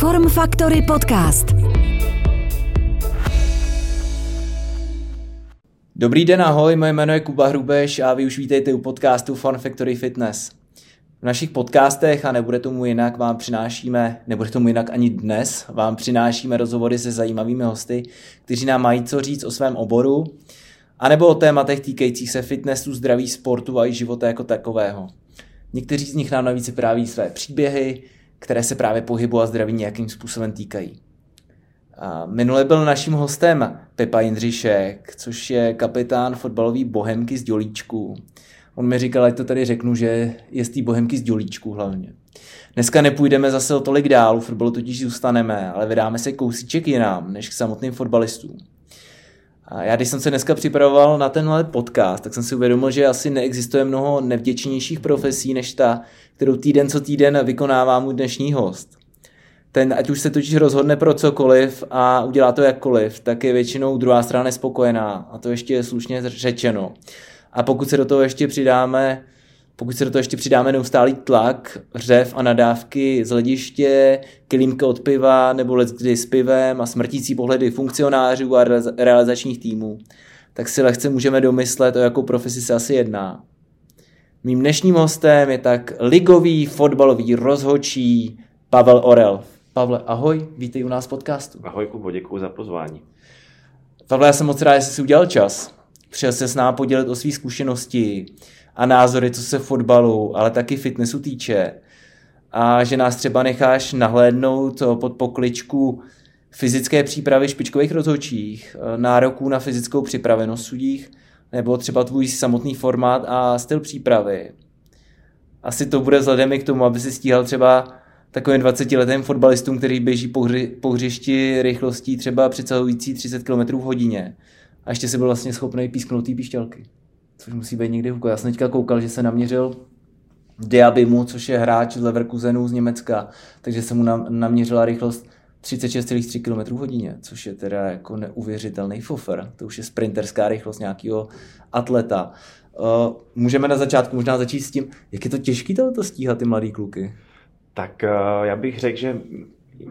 Form Factory Podcast. Dobrý den, ahoj, moje jméno je Kuba Hrubeš a vy už vítejte u podcastu Form Factory Fitness. V našich podcastech, a nebude tomu jinak, vám přinášíme, nebude tomu jinak ani dnes, vám přinášíme rozhovory se zajímavými hosty, kteří nám mají co říct o svém oboru, anebo o tématech týkajících se fitnessu, zdraví, sportu a i života jako takového. Někteří z nich nám navíc vypráví své příběhy, které se právě pohybu a zdraví nějakým způsobem týkají. A minule byl naším hostem Pepa Jindřišek, což je kapitán fotbalové bohemky z Dělíčku. On mi říkal, ať to tady řeknu, že je z té bohemky z Dělíčku hlavně. Dneska nepůjdeme zase o tolik dál, u fotbalu totiž zůstaneme, ale vydáme se kousíček jinam, než k samotným fotbalistům. A já když jsem se dneska připravoval na tenhle podcast, tak jsem si uvědomil, že asi neexistuje mnoho nevděčnějších profesí než ta, kterou týden co týden vykonává můj dnešní host. Ten, ať už se totiž rozhodne pro cokoliv a udělá to jakkoliv, tak je většinou druhá strana nespokojená. A to ještě je slušně řečeno. A pokud se do toho ještě přidáme pokud se do toho ještě přidáme neustálý tlak, řev a nadávky z hlediště, kilímka od piva nebo let kdy s pivem a smrtící pohledy funkcionářů a realizačních týmů, tak si lehce můžeme domyslet, o jakou profesi se asi jedná. Mým dnešním hostem je tak ligový fotbalový rozhočí Pavel Orel. Pavle, ahoj, vítej u nás v podcastu. Ahoj Kubo, děkuji za pozvání. Pavle, já jsem moc rád, že jsi si udělal čas. Přišel se s námi podělit o své zkušenosti, a názory, co se fotbalu, ale taky fitnessu týče. A že nás třeba necháš nahlédnout pod pokličku fyzické přípravy špičkových rozhodčích, nároků na fyzickou připravenost sudích, nebo třeba tvůj samotný formát a styl přípravy. Asi to bude vzhledem i k tomu, aby si stíhal třeba takovým 20-letým fotbalistům, který běží po, hři, po hřišti rychlostí třeba přesahující 30 km v hodině. A ještě si byl vlastně schopný písknout té píšťalky což musí být někdy hůko. Já jsem teďka koukal, že se naměřil Diabimu, což je hráč z Leverkusenu z Německa, takže se mu naměřila rychlost 36,3 km hodině, což je teda jako neuvěřitelný fofer. To už je sprinterská rychlost nějakého atleta. Uh, můžeme na začátku možná začít s tím, jak je to těžké to stíhat ty mladý kluky? Tak uh, já bych řekl, že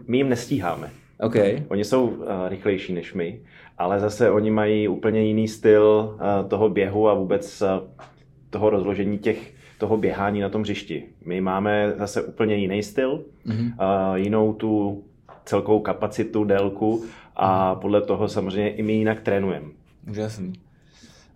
my jim nestíháme. Okay. Oni jsou uh, rychlejší než my ale zase oni mají úplně jiný styl eh, toho běhu a vůbec eh, toho rozložení těch, toho běhání na tom hřišti. My máme zase úplně jiný styl, mm-hmm. jinou tu celkovou kapacitu, délku a podle toho samozřejmě i my jinak trénujeme. Úžasný.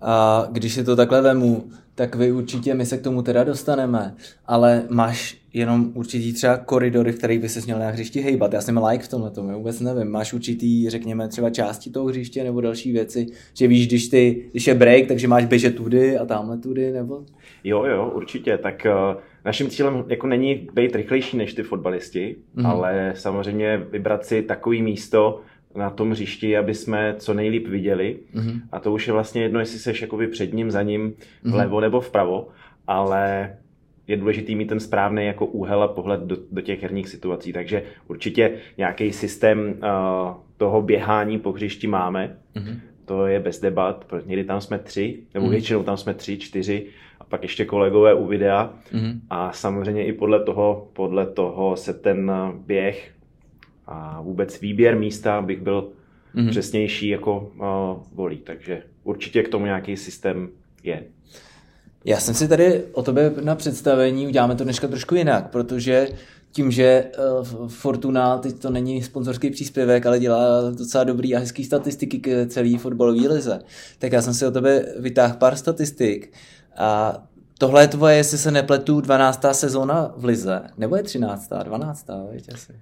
A když si to takhle vemu, tak vy určitě, my se k tomu teda dostaneme, ale máš jenom určitý třeba koridory, v kterých by se měl na hřišti hejbat. Já jsem like v tomhle tomu, vůbec nevím. Máš určitý, řekněme, třeba části toho hřiště nebo další věci, že víš, když, ty, když je break, takže máš běžet tudy a tamhle tudy, nebo? Jo, jo, určitě. Tak uh, naším cílem jako není být rychlejší než ty fotbalisti, mm-hmm. ale samozřejmě vybrat si takový místo, na tom hřišti, aby jsme co nejlíp viděli. Mm-hmm. A to už je vlastně jedno, jestli seš jakoby před ním, za ním, mm-hmm. vlevo nebo vpravo, ale je důležitý mít ten správný jako úhel a pohled do, do těch herních situací. Takže určitě nějaký systém uh, toho běhání po hřišti máme. Mm-hmm. To je bez debat, protože někdy tam jsme tři, nebo mm-hmm. většinou tam jsme tři, čtyři, a pak ještě kolegové u videa. Mm-hmm. A samozřejmě i podle toho, podle toho se ten běh a vůbec výběr místa bych byl mm-hmm. přesnější jako uh, volí. Takže určitě k tomu nějaký systém je. Já jsem si tady o tebe na představení, uděláme to dneška trošku jinak, protože tím, že uh, Fortuna, teď to není sponzorský příspěvek, ale dělá docela dobrý a hezký statistiky k celý fotbalový lize, tak já jsem si o tebe vytáhl pár statistik a tohle je tvoje, jestli se nepletu, 12. sezóna v lize, nebo je 13. 12. Víte asi.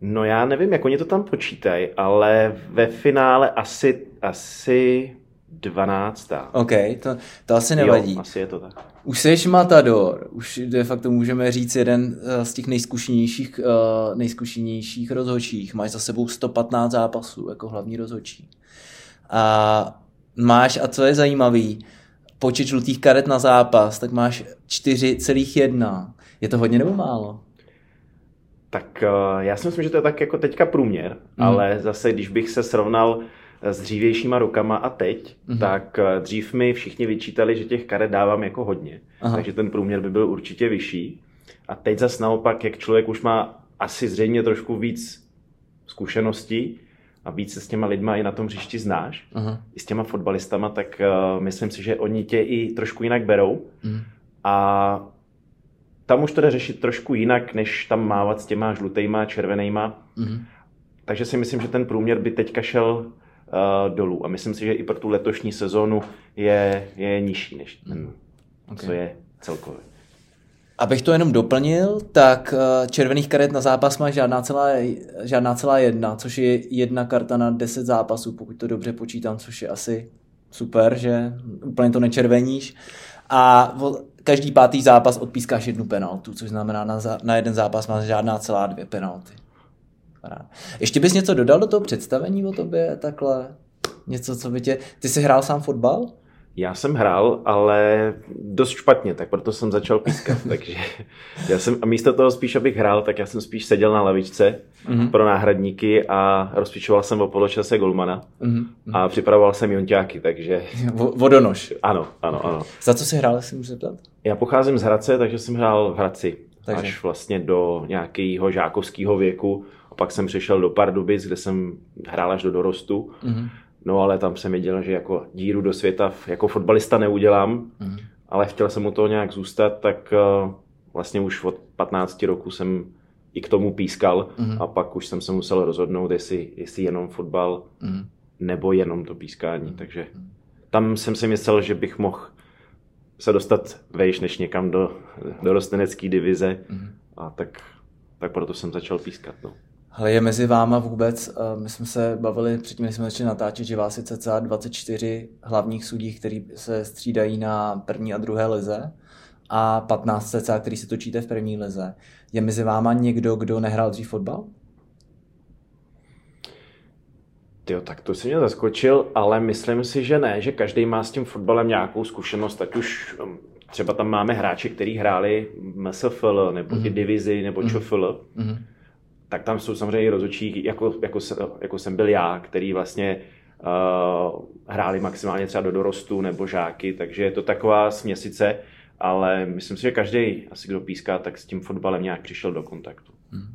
No já nevím, jak oni to tam počítají, ale ve finále asi, asi 12. OK, to, to asi nevadí. Jo, asi je to tak. Už jsi Matador, už de facto můžeme říct jeden eh, z těch nejzkušenějších, uh, nejzkušenějších rozhodčích. Máš za sebou 115 zápasů jako hlavní rozhodčí. A máš, a co je zajímavý, počet žlutých karet na zápas, tak máš 4,1. Je to hodně nebo málo? Tak uh, já si myslím, že to je tak jako teďka průměr, mm. ale zase, když bych se srovnal eh, s dřívějšíma rukama a teď, mm. tak uh, dřív mi všichni vyčítali, že těch karet dávám jako hodně, Aha. takže ten průměr by byl určitě vyšší. A teď zase naopak, jak člověk už má asi zřejmě trošku víc zkušeností a víc se s těma lidma i na tom hřišti znáš, uh-huh. i s těma fotbalistama, tak uh, myslím si, že oni tě i trošku jinak berou. Uh-huh. A tam už to jde řešit trošku jinak, než tam mávat s těma žlutejma, červenejma. Uh-huh. Takže si myslím, že ten průměr by teďka šel uh, dolů. A myslím si, že i pro tu letošní sezónu je, je nižší, než ten, okay. co je celkově. Abych to jenom doplnil, tak uh, červených karet na zápas má žádná celá, žádná celá jedna, což je jedna karta na 10 zápasů, pokud to dobře počítám, což je asi super, že úplně to nečerveníš. A každý pátý zápas odpískáš jednu penaltu, což znamená na, na jeden zápas má žádná celá dvě penalty. Ještě bys něco dodal do toho představení o tobě takhle? Něco, co by tě... Ty jsi hrál sám fotbal? Já jsem hrál, ale dost špatně, tak proto jsem začal pískat. takže já jsem, a místo toho spíš, abych hrál, tak já jsem spíš seděl na lavičce mm-hmm. pro náhradníky a rozpičoval jsem o poločase golmana mm-hmm. a připravoval jsem jonťáky, takže... Vodonož. Ano, ano, ano. Za co jsi hrál, jestli můžu zeptat? Já pocházím z Hradce, takže jsem hrál v Hradci. Takže. Až vlastně do nějakého žákovského věku pak jsem přišel do Pardubic, kde jsem hrál až do dorostu. Mm-hmm. No ale tam jsem věděl, že jako díru do světa jako fotbalista neudělám, mm-hmm. ale chtěl jsem mu toho nějak zůstat, tak uh, vlastně už od 15 roku jsem i k tomu pískal mm-hmm. a pak už jsem se musel rozhodnout, jestli, jestli jenom fotbal mm-hmm. nebo jenom to pískání. Mm-hmm. Takže tam jsem si myslel, že bych mohl se dostat vejš než někam do, do rostenecké divize mm-hmm. a tak, tak proto jsem začal pískat. No. Ale je mezi váma vůbec, uh, my jsme se bavili předtím, než jsme začali natáčet, že vás je cca 24 hlavních sudí, kteří se střídají na první a druhé lize a 15 cca, který si točíte v první lize. Je mezi váma někdo, kdo nehrál dřív fotbal? Jo, tak to si mě zaskočil, ale myslím si, že ne, že každý má s tím fotbalem nějakou zkušenost, ať už třeba tam máme hráči, kteří hráli MSFL, nebo mm-hmm. i divizi, nebo mm-hmm. ČFL. Mm-hmm tak tam jsou samozřejmě rozhodčí, jako, jako, jako jsem byl já, který vlastně uh, hráli maximálně třeba do dorostu nebo žáky, takže je to taková směsice, ale myslím si, že každý, asi kdo píská, tak s tím fotbalem nějak přišel do kontaktu. Hmm.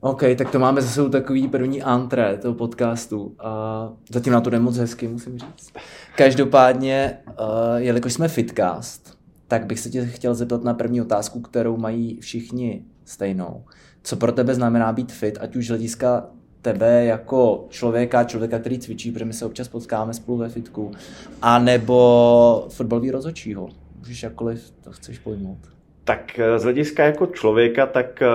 OK, tak to máme zase takový první antré toho podcastu. A zatím na to jde moc hezky, musím říct. Každopádně, uh, jelikož jsme Fitcast, tak bych se tě chtěl zeptat na první otázku, kterou mají všichni stejnou co pro tebe znamená být fit, ať už hlediska tebe jako člověka, člověka, který cvičí, protože my se občas potkáme spolu ve fitku, a nebo fotbalový rozhodčího. Můžeš jakkoliv to chceš pojmout. Tak eh, z hlediska jako člověka, tak eh,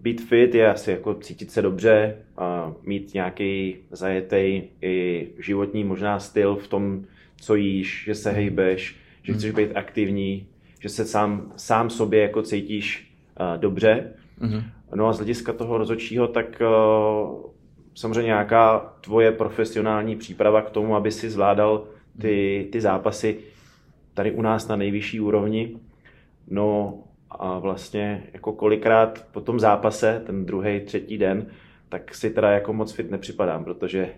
být fit je asi jako cítit se dobře, a mít nějaký zajetý i životní možná styl v tom, co jíš, že se hejbeš, že chceš být aktivní, že se sám, sám sobě jako cítíš uh, dobře. Mm-hmm. No a z hlediska toho rozhodčího, tak uh, samozřejmě nějaká tvoje profesionální příprava k tomu, aby si zvládal ty, ty zápasy tady u nás na nejvyšší úrovni. No a vlastně jako kolikrát po tom zápase, ten druhý, třetí den, tak si teda jako moc fit nepřipadám, protože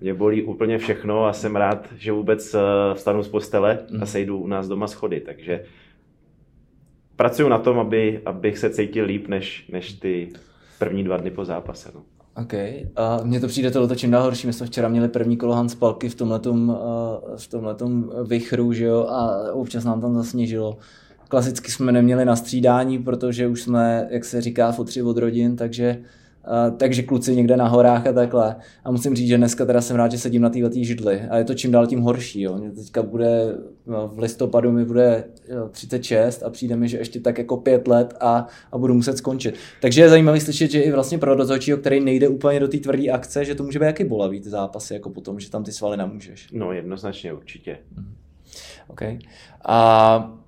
mě bolí úplně všechno a jsem rád, že vůbec eh, vstanu z postele a mhm. sejdu u nás doma schody, takže pracuju na tom, aby, abych se cítil líp než, než ty první dva dny po zápase. No. OK. A mně to přijde tohle čím dál horší. My jsme včera měli první kolo Hans Palky v tomhletom, v tomhletom vychru, že jo, a občas nám tam zasněžilo. Klasicky jsme neměli na střídání, protože už jsme, jak se říká, fotři od rodin, takže takže kluci někde na horách a takhle. A musím říct, že dneska teda jsem rád, že sedím na této židli. A je to čím dál tím horší. Jo. Mě teďka bude, no, v listopadu mi bude jo, 36 a přijde mi, že ještě tak jako pět let a, a budu muset skončit. Takže je zajímavé slyšet, že i vlastně pro rozhodčího, který nejde úplně do té tvrdé akce, že to může být jaký bolavý ty zápasy, jako potom, že tam ty svaly nemůžeš. No jednoznačně určitě. Mhm. OK. A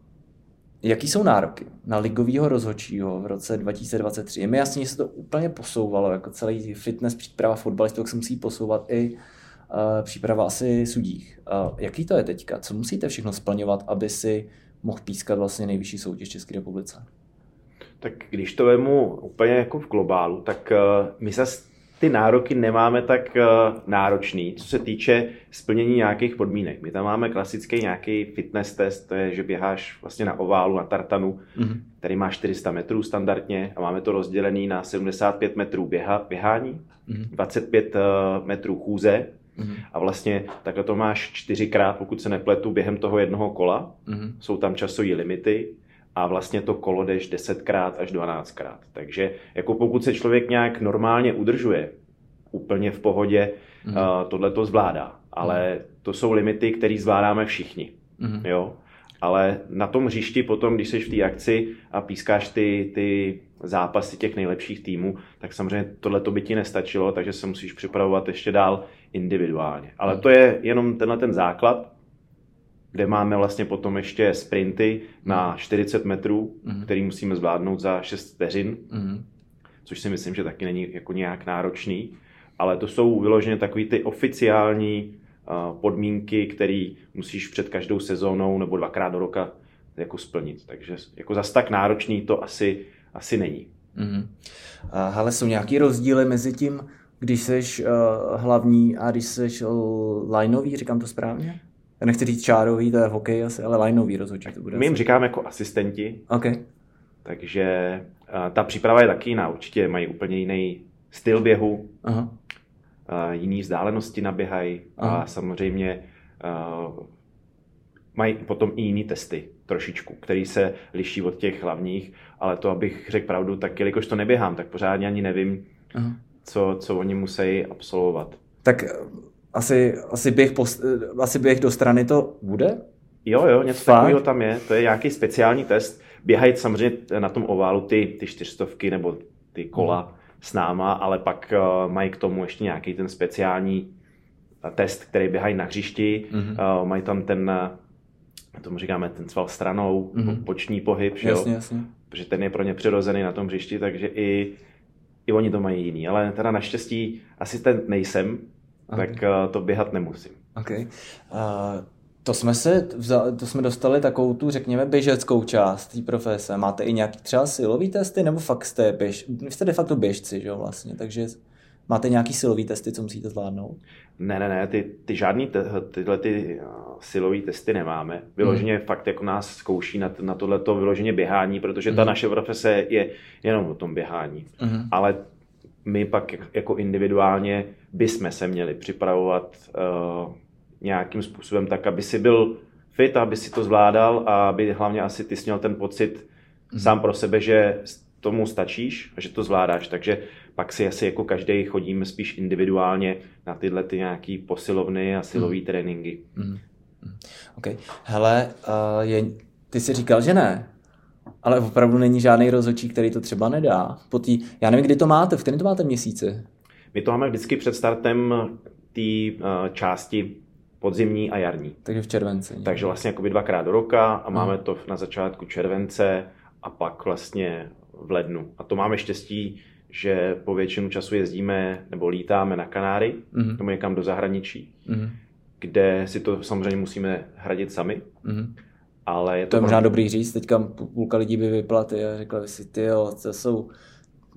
Jaký jsou nároky na ligového rozhodčího v roce 2023? Je mi jasně, že se to úplně posouvalo, jako celý fitness příprava fotbalistů, jak se musí posouvat i uh, příprava asi sudích. Uh, jaký to je teďka? Co musíte všechno splňovat, aby si mohl pískat vlastně nejvyšší soutěž České republice? Tak když to vemu úplně jako v globálu, tak uh, my se ty nároky nemáme tak uh, náročný, co se týče splnění nějakých podmínek. My tam máme klasický nějaký fitness test, to je, že běháš vlastně na oválu, na tartanu, mm-hmm. který má 400 metrů standardně a máme to rozdělený na 75 metrů běha, běhání, mm-hmm. 25 uh, metrů chůze mm-hmm. a vlastně takhle to máš čtyřikrát, pokud se nepletu, během toho jednoho kola. Mm-hmm. Jsou tam časové limity a vlastně to kolo jdeš 10krát až 12krát. Takže jako pokud se člověk nějak normálně udržuje, úplně v pohodě, mm. uh, tohle to zvládá. Ale mm. to jsou limity, které zvládáme všichni. Mm. Jo? Ale na tom hřišti potom, když jsi v té akci a pískáš ty, ty zápasy těch nejlepších týmů, tak samozřejmě tohle to by ti nestačilo, takže se musíš připravovat ještě dál individuálně. Ale to je jenom tenhle ten základ, kde máme vlastně potom ještě sprinty na 40 metrů, mm. který musíme zvládnout za 6 vteřin, mm. což si myslím, že taky není jako nějak náročný, ale to jsou vyloženě takový ty oficiální uh, podmínky, které musíš před každou sezónou nebo dvakrát do roka jako splnit. Takže jako zas tak náročný to asi, asi není. Mm. Ale jsou nějaký rozdíly mezi tím, když jsi uh, hlavní a když jsi uh, lineový, říkám to správně? Nechci říct čárový, to je hokej asi, ale lineový rozhodčí to bude. My jim říkáme jako asistenti. OK. Takže uh, ta příprava je taky jiná. Určitě mají úplně jiný styl běhu, Aha. Uh, jiný vzdálenosti naběhají a samozřejmě uh, mají potom i jiný testy trošičku, který se liší od těch hlavních, ale to, abych řekl pravdu, tak jelikož to neběhám, tak pořádně ani nevím, Aha. co, co oni musí absolvovat. Tak asi, asi, běh post, asi běh do strany to bude? Jo, jo, něco Fakt? takového tam je. To je nějaký speciální test. Běhají samozřejmě na tom oválu ty, ty čtyřstovky nebo ty kola hmm. s náma, ale pak uh, mají k tomu ještě nějaký ten speciální uh, test, který běhají na hřišti. Hmm. Uh, mají tam ten, tomu říkáme, ten sval stranou, hmm. poční pohyb, jasně, jo? jasně. protože ten je pro ně přirozený na tom hřišti, takže i, i oni to mají jiný. Ale teda naštěstí asistent nejsem, okay. tak uh, to běhat nemusím. Okay. Uh, to jsme, se vzali, to jsme dostali takovou tu, řekněme, běžeckou část té profese. Máte i nějaký třeba silový testy, nebo fakt jste běž... Vy jste de facto běžci, že jo, vlastně, takže máte nějaký silový testy, co musíte zvládnout? Ne, ne, ne, ty, ty žádný te, tyhle ty uh, silový testy nemáme. Vyloženě hmm. fakt jako nás zkouší na, na tohleto vyloženě běhání, protože hmm. ta naše profese je jenom o tom běhání. Hmm. Ale my pak jako individuálně bychom se měli připravovat uh, nějakým způsobem tak, aby si byl fit, aby si to zvládal a aby hlavně asi ty jsi měl ten pocit mm. sám pro sebe, že tomu stačíš a že to zvládáš. Takže pak si asi jako každý chodíme spíš individuálně na tyhle ty nějaký posilovny a silové mm. tréninky. Mm. OK. Hele, uh, je, ty jsi říkal, že ne, ale opravdu není žádný rozhodčí, který to třeba nedá. Po tý, já nevím, kdy to máte, v kterém to máte měsíci? My to máme vždycky před startem té uh, části podzimní a jarní. Takže v červenci. Takže vlastně jakoby dvakrát do roka a máme to na začátku července a pak vlastně v lednu. A to máme štěstí, že po většinu času jezdíme nebo lítáme na Kanáry, mm-hmm. nebo někam do zahraničí, mm-hmm. kde si to samozřejmě musíme hradit sami. Mm-hmm. Ale je to, to je možná dobrý říct, teďka půlka lidí by vyplaty a řekla by si, ty jo, to jsou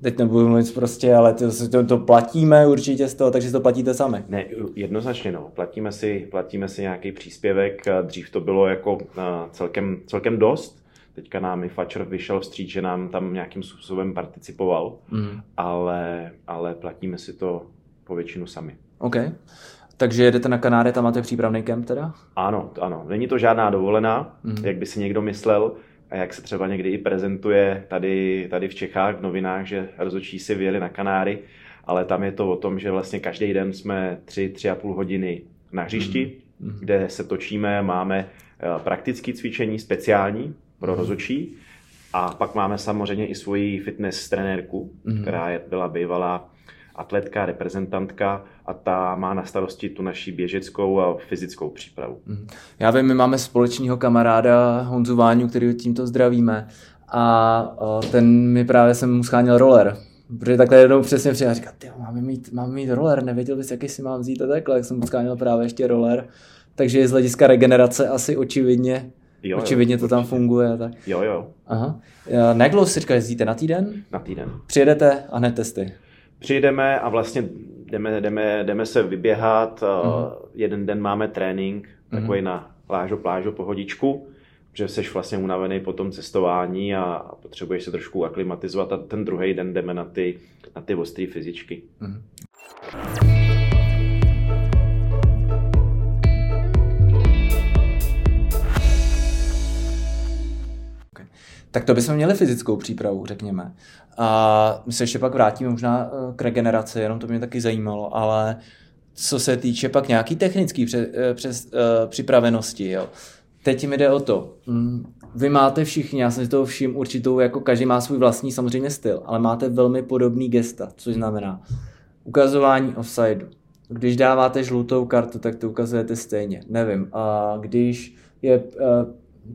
teď nebudu mluvit prostě, ale to, to, to platíme určitě z toho, takže to platíte sami. Ne, jednoznačně no. Platíme si, platíme si nějaký příspěvek, dřív to bylo jako celkem, celkem dost, teďka nám i Fatcher vyšel vstříc, že nám tam nějakým způsobem participoval, mm. ale, ale platíme si to po většinu sami. OK. Takže jedete na Kanáry, tam máte přípravný kemp teda? Ano, ano. Není to žádná dovolená, mm. jak by si někdo myslel a jak se třeba někdy i prezentuje tady, tady v Čechách v novinách, že rozhodčí si vyjeli na Kanáry, ale tam je to o tom, že vlastně každý den jsme tři, tři a půl hodiny na hřišti, mm. kde se točíme, máme eh, praktické cvičení speciální pro mm. rozhodčí a pak máme samozřejmě i svoji fitness trenérku, mm. která je, byla bývalá atletka, reprezentantka a ta má na starosti tu naší běžeckou a fyzickou přípravu. Mhm. Já vím, my máme společného kamaráda Honzu Váňu, který tímto zdravíme a ten mi právě jsem mu scháněl roller, Protože takhle jednou přesně přijel a říkal, ty máme mít, máme mít roller, nevěděl bys, jaký si mám vzít a takhle, jak jsem mu scháněl právě ještě roller. Takže z hlediska regenerace asi očividně, jo, očividně jo, to tam funguje. Tak. Jo, jo. Aha. Na jak dlouho si říkal, jezdíte na týden? Na týden. Přijedete a hned testy. Přijdeme a vlastně jdeme, jdeme, jdeme se vyběhat, mm-hmm. jeden den máme trénink, takový mm-hmm. na plážo, plážo, pohodičku, že jsi vlastně unavený po tom cestování a potřebuješ se trošku aklimatizovat a ten druhý den jdeme na ty, na ty ostré fyzičky. Mm-hmm. Tak to bychom měli fyzickou přípravu, řekněme. A my se ještě pak vrátíme možná eh, k regeneraci, jenom to mě taky zajímalo, ale co se týče pak nějaký technický pře, eh, přes, uh, připravenosti, jo. Teď mi jde o to, mm, vy máte všichni, já jsem si toho všim určitou, jako každý má svůj vlastní samozřejmě styl, ale máte velmi podobný gesta, což znamená ukazování offsideu. Když dáváte žlutou kartu, tak to ukazujete stejně. Nevím. A když je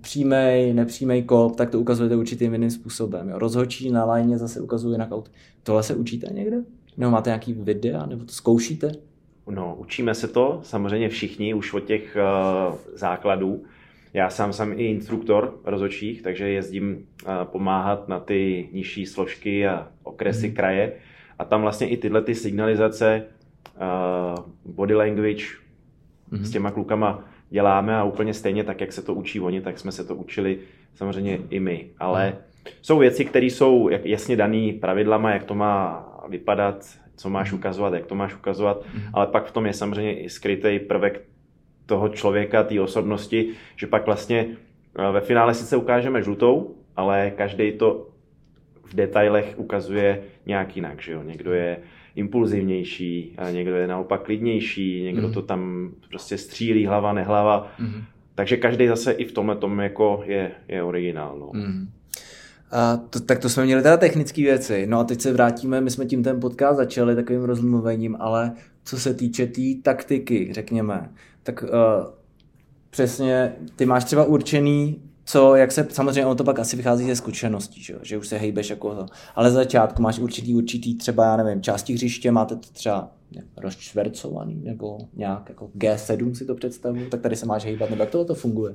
přímý, nepřímý kop, tak to ukazujete určitým jiným způsobem. Jo. Rozhočí na lajně zase ukazuje jinak aut. Tohle se učíte někde? Nebo máte nějaký videa, nebo to zkoušíte? No, učíme se to, samozřejmě všichni, už od těch uh, základů. Já sám jsem i instruktor rozhodčích, takže jezdím uh, pomáhat na ty nižší složky a okresy mm. kraje. A tam vlastně i tyhle ty signalizace, uh, body language mm. s těma klukama děláme a úplně stejně tak, jak se to učí oni, tak jsme se to učili samozřejmě i my. Ale jsou věci, které jsou jasně dané pravidlama, jak to má vypadat, co máš ukazovat, jak to máš ukazovat, ale pak v tom je samozřejmě i skrytý prvek toho člověka, té osobnosti, že pak vlastně eh, ve finále sice ukážeme žlutou, ale každý to v detailech ukazuje nějak jinak, že jo? Někdo je impulzivnější, a někdo je naopak klidnější, někdo mm. to tam prostě střílí hlava, nehlava. Mm. Takže každý zase i v tomhle tom jako je, je originál. No. Mm. A to, tak to jsme měli teda technické věci. No a teď se vrátíme, my jsme tím ten podcast začali takovým rozmluvením, ale co se týče té tý taktiky, řekněme, tak uh, přesně ty máš třeba určený co, jak se, samozřejmě ono to pak asi vychází ze zkušeností, že, že už se hejbeš jako to. Ale za začátku máš určitý, určitý třeba, já nevím, části hřiště, máte to třeba rozčvercovaný, nebo nějak jako G7 si to představuju, tak tady se máš hejbat, nebo jak to, to funguje?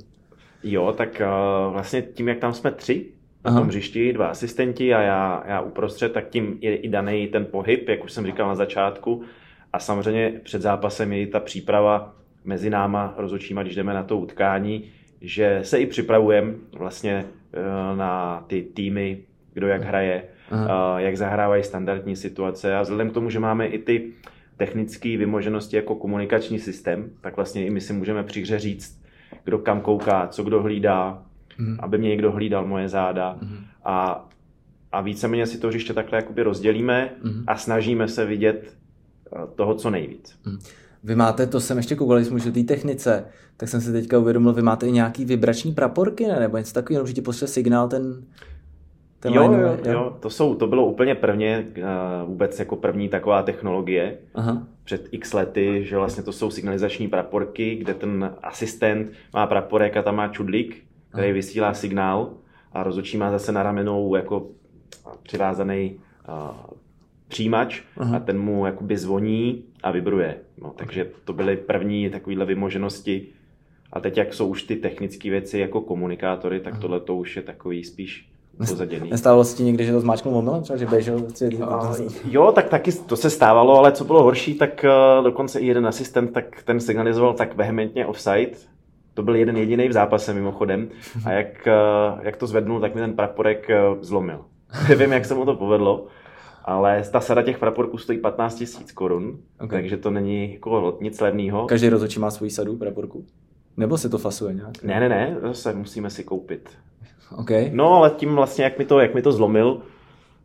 Jo, tak uh, vlastně tím, jak tam jsme tři, na Aha. tom hřišti, dva asistenti a já, já uprostřed, tak tím je i daný ten pohyb, jak už jsem říkal na začátku. A samozřejmě před zápasem je i ta příprava mezi náma rozhodčíma, když jdeme na to utkání, že se i připravujeme vlastně eh, na ty týmy, kdo jak hraje, Aha. Eh, jak zahrávají standardní situace a vzhledem k tomu, že máme i ty technické vymoženosti jako komunikační systém, tak vlastně i my si můžeme při hře říct, kdo kam kouká, co kdo hlídá, mm. aby mě někdo hlídal moje záda mm. a, a víceméně si to hřiště takhle jakoby rozdělíme mm. a snažíme se vidět eh, toho, co nejvíc. Mm. Vy máte, to jsem ještě koukal, když jsme té technice, tak jsem si teďka uvědomil, vy máte i nějaký vibrační praporky, ne? nebo něco takového, že ti pošle signál ten, ten jo, line, jo, jo, jo, to, jsou, to bylo úplně prvně, uh, vůbec jako první taková technologie Aha. před x lety, že vlastně to jsou signalizační praporky, kde ten asistent má praporek a tam má čudlík, který Aha. vysílá signál a rozhodčí má zase na ramenou jako přivázaný uh, přijímač Aha. a ten mu jakoby zvoní a vibruje. No, takže to byly první takovéhle vymoženosti. A teď, jak jsou už ty technické věci jako komunikátory, tak tohle to už je takový spíš pozaděný. Nestávalo se ti někdy, že to zmáčknul mobil, třeba že běžel? Uh, jo, tak taky to se stávalo, ale co bylo horší, tak uh, dokonce i jeden asistent, tak ten signalizoval tak vehementně offside, to byl jeden jediný v zápase mimochodem. A jak, uh, jak to zvednul, tak mi ten praporek uh, zlomil. Nevím, jak se mu to povedlo, ale ta sada těch praporků stojí 15 000 korun, okay. takže to není jako nic levného. Každý rozhodčí má svoji sadu praporků? Nebo se to fasuje nějak? Ne, ne, ne, zase musíme si koupit. Okay. No, ale tím vlastně, jak mi to, jak mi to zlomil,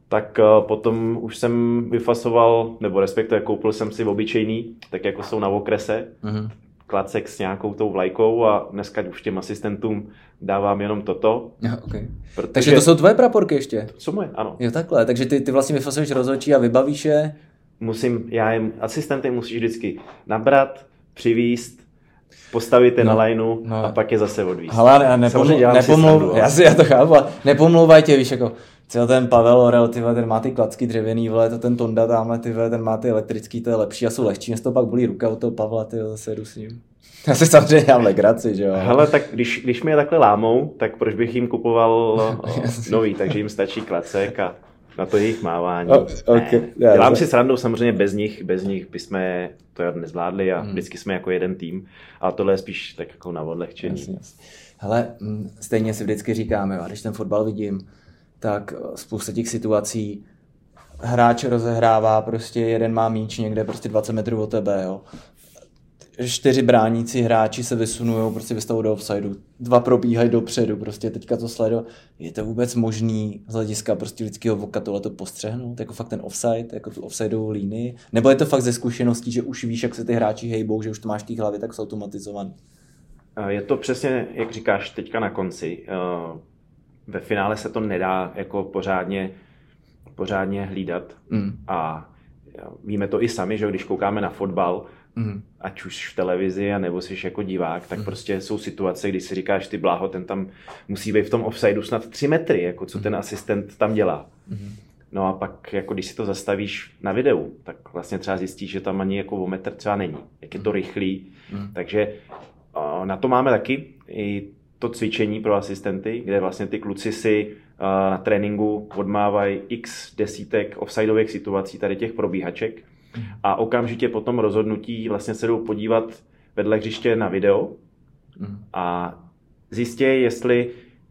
tak uh, potom už jsem vyfasoval, nebo respektive koupil jsem si obyčejný, tak jako jsou na okrese. Uh-huh klacek s nějakou tou vlajkou a dneska už těm asistentům dávám jenom toto. Okay. Protože... Takže to jsou tvoje praporky ještě? To jsou moje, ano. Jo takhle, takže ty, ty vlastně vyfasuješ rozhodčí a vybavíš je? Musím, já jim, asistenty musíš vždycky nabrat, přivíst, postavit je no, na lineu no. a pak je zase odvíst. Hele, nepomlou, nepomlou, já, si, já to chápu, nepomlouvaj tě, víš, jako třeba ten Pavel Orel, ty ten má ty klacky dřevěný, vole, to ten Tonda tamhle, ty ten má ty elektrický, to je lepší a jsou lehčí, mě to pak bolí ruka od toho Pavla, ty zase jdu s ním. Já si samozřejmě dělám legraci, že jo. Hele, tak když, když mi je takhle lámou, tak proč bych jim kupoval nový, takže jim stačí klacek a na to jejich mávání. O- okay. Ne. Dělám si srandu, samozřejmě bez nich, bez nich bychom to nezvládli a Hmm. vždycky jsme jako jeden tým, ale tohle je spíš tak jako na odlehčení. Jasně. Hele, mm, stejně si vždycky říkáme, a když ten fotbal vidím, tak eh, spousta těch situací hráč rozehrává, prostě jeden má míč někde prostě 20 metrů od tebe, jo. Čtyři bránící hráči se vysunují, prostě vystavou do offsideu. Dva probíhají dopředu, prostě teďka to sledo. Je to vůbec možný z hlediska prostě lidského voka tohle to postřehnout? Jako fakt ten offside, jako tu offsideovou línii? Nebo je to fakt ze zkušeností, že už víš, jak se ty hráči hejbou, že už to máš v té hlavě tak automatizovaný? Eh, Je to přesně, jak říkáš, teďka na konci. Ve finále se to nedá jako pořádně, pořádně hlídat Mm. a víme to i sami, že když koukáme na fotbal, Mm. ať už v televizi, a nebo jsi jako divák, tak prostě jsou situace, kdy si říkáš, ty bláho, ten tam musí být v tom offsideu snad 3 metry, jako co ten asistent tam dělá. No a pak, jako když si to zastavíš na videu, tak vlastně třeba zjistíš, že tam ani jako o metr třeba není. Jak je to rychlý. Takže a, na to máme taky i to cvičení pro asistenty, kde vlastně ty kluci si a, na tréninku odmávají x desítek offsideových situací tady těch probíhaček a okamžitě po tom rozhodnutí vlastně se jdou podívat vedle hřiště na video a zjistějí, jestli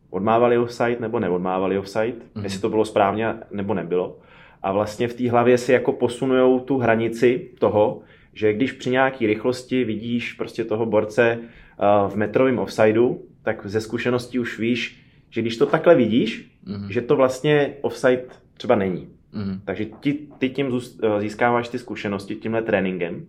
odmávali offside nebo neodmávali offside, mm-hmm. jestli to bylo správně nebo nebylo. A vlastně v té hlavě si jako posunujou tu hranici toho, že když při nějaké rychlosti vidíš prostě toho borce uh, v metrovém offsideu, tak ze zkušeností už víš, že když to takhle vidíš, mm-hmm. že to vlastně offside třeba není. Mm. Takže ti, ty tím eh, získáváš ty zkušenosti tímhle tréninkem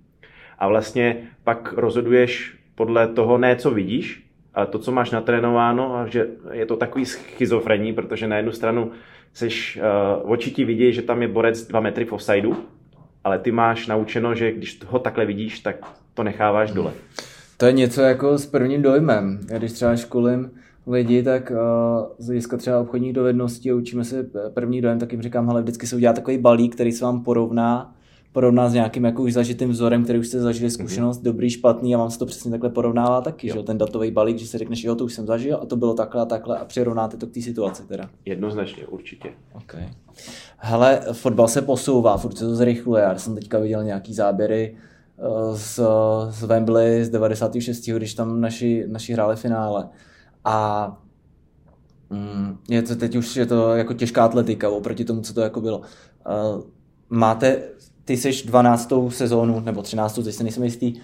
a vlastně pak rozhoduješ podle toho ne, co vidíš, ale to, co máš natrénováno a že je to takový schizofrení, protože na jednu stranu seš, uh, oči ti vidí, že tam je borec dva metry v offsideu, ale ty máš naučeno, že když ho takhle vidíš, tak to necháváš dole. To je něco jako s prvním dojmem. Já když třeba školím lidi, tak uh, z hlediska třeba obchodních dovedností a učíme se první dojem, tak jim říkám, hele, vždycky se udělá takový balík, který se vám porovná, porovná s nějakým jako už zažitým vzorem, který už jste zažili zkušenost, mm-hmm. dobrý, špatný a vám se to přesně takhle porovnává taky, že jo, ten datový balík, že si řekneš, jo, to už jsem zažil a to bylo takhle a takhle a přirovnáte to k té situaci teda. Jednoznačně, určitě. Okay. Hele, fotbal se posouvá, furt se to zrychluje. Já jsem teďka viděl nějaký záběry z, z Wembley z 96. když tam naši, naši hráli finále. A mm, je to teď už je to jako těžká atletika oproti tomu, co to jako bylo. Uh, máte, ty jsi 12. sezónu, nebo 13. teď se nejsem jistý, uh,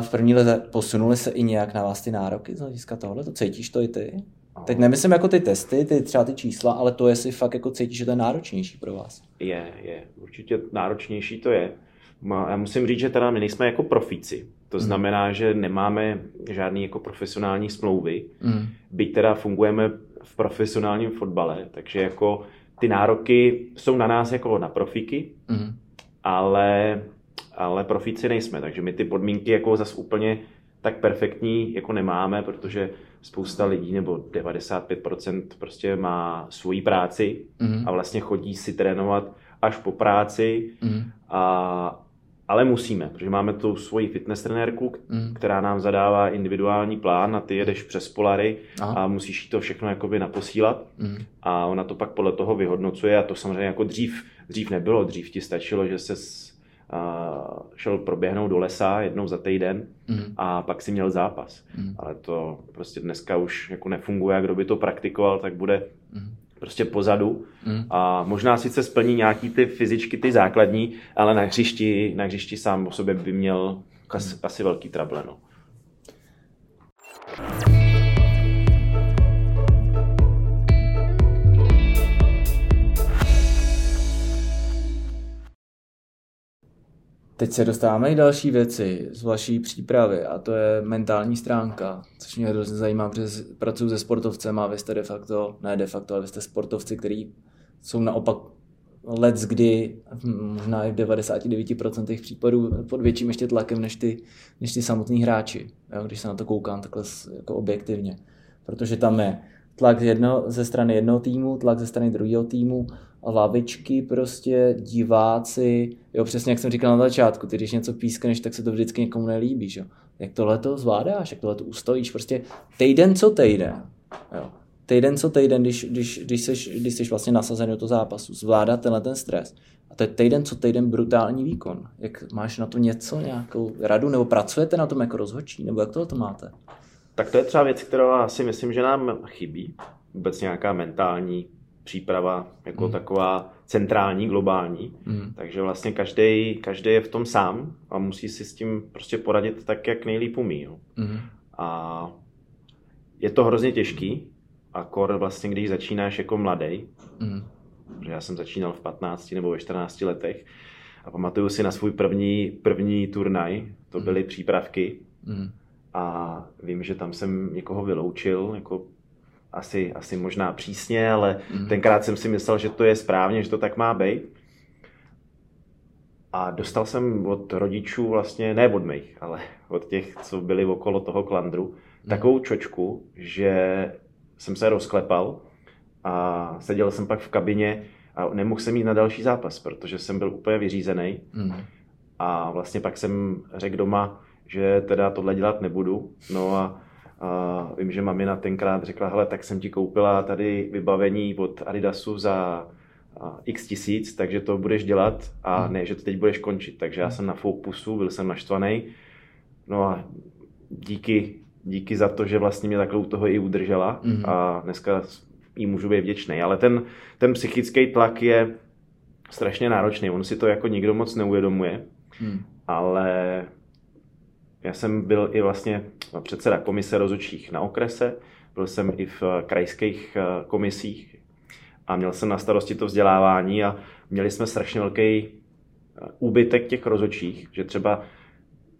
v první lize posunuli se i nějak na vás ty nároky z hlediska tohle? To cítíš to i ty? Teď nemyslím jako ty testy, ty třeba ty čísla, ale to, jestli fakt jako cítíš, že to je náročnější pro vás. Je, je. Určitě náročnější to je. Já musím říct, že teda my nejsme jako profíci. To znamená, že nemáme žádný jako profesionální smlouvy. Mm. Byť teda fungujeme v profesionálním fotbale, takže jako ty nároky jsou na nás jako na profíky, Mm. ale, ale profíci nejsme, takže my ty podmínky jako zas úplně tak perfektní jako nemáme, protože spousta lidí nebo 95% prostě má svoji práci Mhm. a vlastně chodí si trénovat až po práci, Mm. a, ale musíme, protože máme tu svoji fitness trenérku, Mm. která nám zadává individuální plán a ty jedeš přes Polary Aha. a musíš jí to všechno jakoby naposílat Mm. a ona to pak podle toho vyhodnocuje a to samozřejmě jako dřív, dřív nebylo, dřív ti stačilo, že se šel proběhnout do lesa jednou za týden Mm. a pak si měl zápas. Mm. Ale to prostě dneska už jako nefunguje a kdo by to praktikoval, tak bude Mm. Prostě pozadu Mm. a možná sice splní nějaký ty fyzičky, ty základní, ale na hřišti, na hřišti sám o sobě by měl asi, asi velký trable. No. Teď se dostáváme i další věci z vaší přípravy a to je mentální stránka, což mě hrozně zajímá, protože pracuji se sportovcem a vy jste de facto, ne de facto, ale vy jste sportovci, který jsou naopak let kdy, možná i v 99% případů pod větším ještě tlakem než ty, než ty samotní hráči, jo, když se na to koukám takhle jako objektivně. Protože tam je tlak jedno, ze strany jednoho týmu, tlak ze strany druhého týmu, lavičky prostě, diváci, jo, přesně jak jsem říkal na začátku, ty když něco pískneš, tak se to vždycky někomu nelíbí, že? Jak tohle to zvládáš, jak tohle to ustojíš, prostě týden co týden, jo. týden co týden, když, když, když, seš, když jsi vlastně nasazen do toho zápasu, zvládat tenhle ten stres. A to je týden co týden brutální výkon. Jak máš na to něco, nějakou radu, nebo pracujete na tom jako rozhodčí, nebo jak tohle to máte? Tak to je třeba věc, která si myslím, že nám chybí. Vůbec nějaká mentální příprava, jako mm. taková centrální, globální. Mm. Takže vlastně každý, každý je v tom sám a musí si s tím prostě poradit tak, jak nejlíp umí. No. Mm. A je to hrozně těžký, a kor vlastně, když začínáš jako mladý, mm. že já jsem začínal v 15 nebo ve 14 letech a pamatuju si na svůj první, první turnaj, to byly mm. přípravky mm. a vím, že tam jsem někoho vyloučil, jako asi, asi možná přísně, ale mm. tenkrát jsem si myslel, že to je správně, že to tak má být. A dostal jsem od rodičů vlastně, ne od mých, ale od těch, co byli okolo toho klandru, mm. takovou čočku, že jsem se rozklepal a seděl jsem pak v kabině a nemohl jsem jít na další zápas, protože jsem byl úplně vyřízený. Mm. A vlastně pak jsem řekl doma, že teda tohle dělat nebudu. No a, a vím, že mamina tenkrát řekla, hele, tak jsem ti koupila tady vybavení od Adidasu za x tisíc, takže to budeš dělat a mm. ne, že to teď budeš končit. Takže já jsem na pusu, byl jsem naštvaný. No a díky díky za to, že vlastně mě takhle u toho i udržela mm-hmm. a dneska jí můžu být vděčný. Ale ten, ten psychický tlak je strašně náročný. On si to jako nikdo moc neuvědomuje, mm. ale já jsem byl i vlastně předseda komise rozhodčích na okrese, byl jsem i v krajských eh, komisích a měl jsem na starosti to vzdělávání a měli jsme strašně velký eh, úbytek těch rozhodčích, že třeba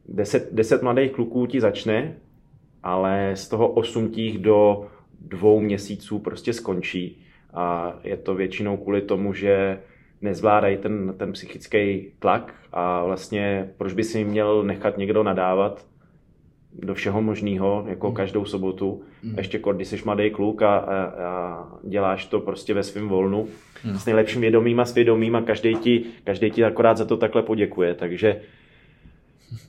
deset, deset mladých kluků ti začne ale z toho osm těch do dvou měsíců prostě skončí. A je to většinou kvůli tomu, že nezvládají ten, ten psychický tlak a vlastně proč by si měl nechat někdo nadávat do všeho možného, jako mm. každou sobotu. Mm. Ještě když jsi mladý kluk a, a, a děláš to prostě ve svém volnu mm. s nejlepším vědomím a svědomím a každý ti, každý ti akorát za to takhle poděkuje, takže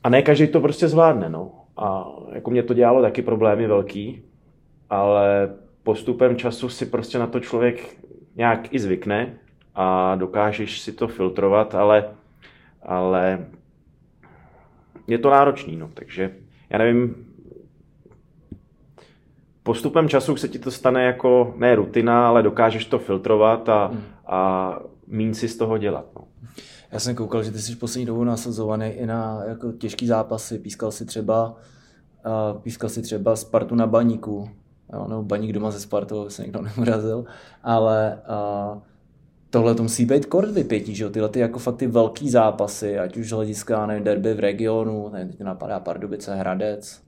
a ne každý to prostě zvládne, no. A jako mě to dělalo taky problémy velký, ale postupem času si prostě na to člověk nějak i zvykne a dokážeš si to filtrovat, ale, ale je to náročný, no, takže já nevím, postupem času se ti to stane jako ne rutina, ale dokážeš to filtrovat a, hmm. a mín si z toho dělat. No. Já jsem koukal, že ty jsi poslední dobu nasazovaný i na jako těžký zápasy. Pískal si třeba, uh, pískal si třeba Spartu na baníku, jo, nebo baník doma ze Spartou, se někdo neurazil, ale uh, tohle to musí být kort vypětí, že jo? tyhle ty jako fakt ty velký zápasy, ať už hlediska, nevím, derby v regionu, nevím, teď napadá Pardubice, Hradec,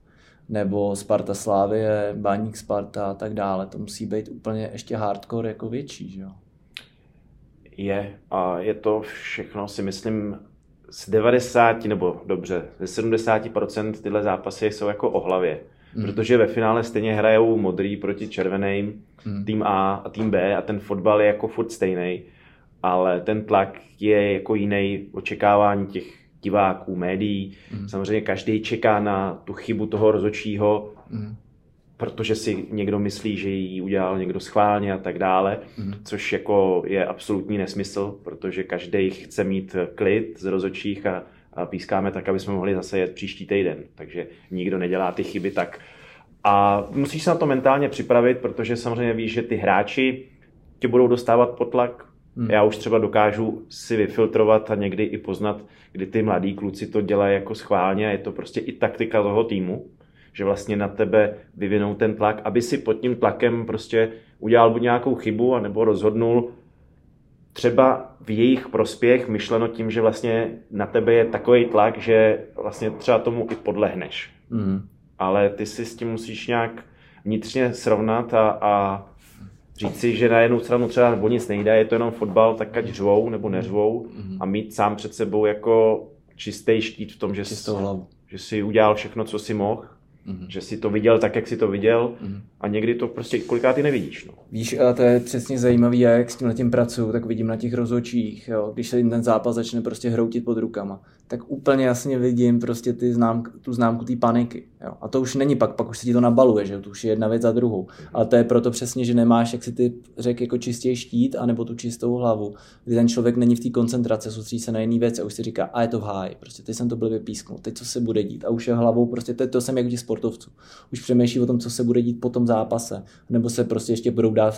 nebo Sparta Slávie, Baník Sparta a tak dále, to musí být úplně ještě hardcore jako větší, že jo? je a je to všechno, si myslím, z 90 nebo dobře, ze 70% tyhle zápasy jsou jako o hlavě. Mm. Protože ve finále stejně hrajou modrý proti červeným, mm. tým A a tým B a ten fotbal je jako furt stejný, ale ten tlak je jako jiný očekávání těch diváků, médií. Mm. Samozřejmě každý čeká na tu chybu toho rozočího, mm protože si někdo myslí, že ji udělal někdo schválně a tak dále, mm. což jako je absolutní nesmysl, protože každý chce mít klid z rozočích a, a pískáme tak, aby jsme mohli zase jet příští týden, takže nikdo nedělá ty chyby tak. A musíš se na to mentálně připravit, protože samozřejmě víš, že ty hráči tě budou dostávat pod tlak. Hmm. Já už třeba dokážu si vyfiltrovat a někdy i poznat, kdy ty mladí kluci to dělají jako schválně a je to prostě i taktika toho týmu že vlastně na tebe vyvinou ten tlak, aby si pod tím tlakem prostě udělal buď nějakou chybu, anebo rozhodnul třeba v jejich prospěch, myšleno tím, že vlastně na tebe je takový tlak, že vlastně třeba tomu i podlehneš. Mm. Ale ty si s tím musíš nějak vnitřně srovnat a, a říct si, že na jednu stranu třeba nebo nic nejde, je to jenom fotbal, tak ať řvou nebo neřvou mm. a mít sám před sebou jako čistý štít v tom, že, jsi, že si udělal všechno, co si mohl Mm-hmm. Že si to viděl tak, jak si to viděl mm-hmm. a někdy to prostě kolikrát ty nevidíš. No. Víš, a to je přesně zajímavý, jak s tím tím pracuju, tak vidím na těch rozočích, jo, když se ten zápas začne prostě hroutit pod rukama, tak úplně jasně vidím prostě ty známk, tu známku té paniky. Jo. A to už není pak, pak už se ti to nabaluje, že to už je jedna věc za druhou. Ale to je proto přesně, že nemáš, jak si ty řekl, jako čistě štít, anebo tu čistou hlavu, kdy ten člověk není v té koncentraci, soustředí se na jiný věc a už si říká, a je to v háji, prostě teď jsem to byl vypísknul, teď co se bude dít a už je hlavou, prostě to, to jsem jako ti sportovců. Už přemýšlí o tom, co se bude dít po tom zápase, nebo se prostě ještě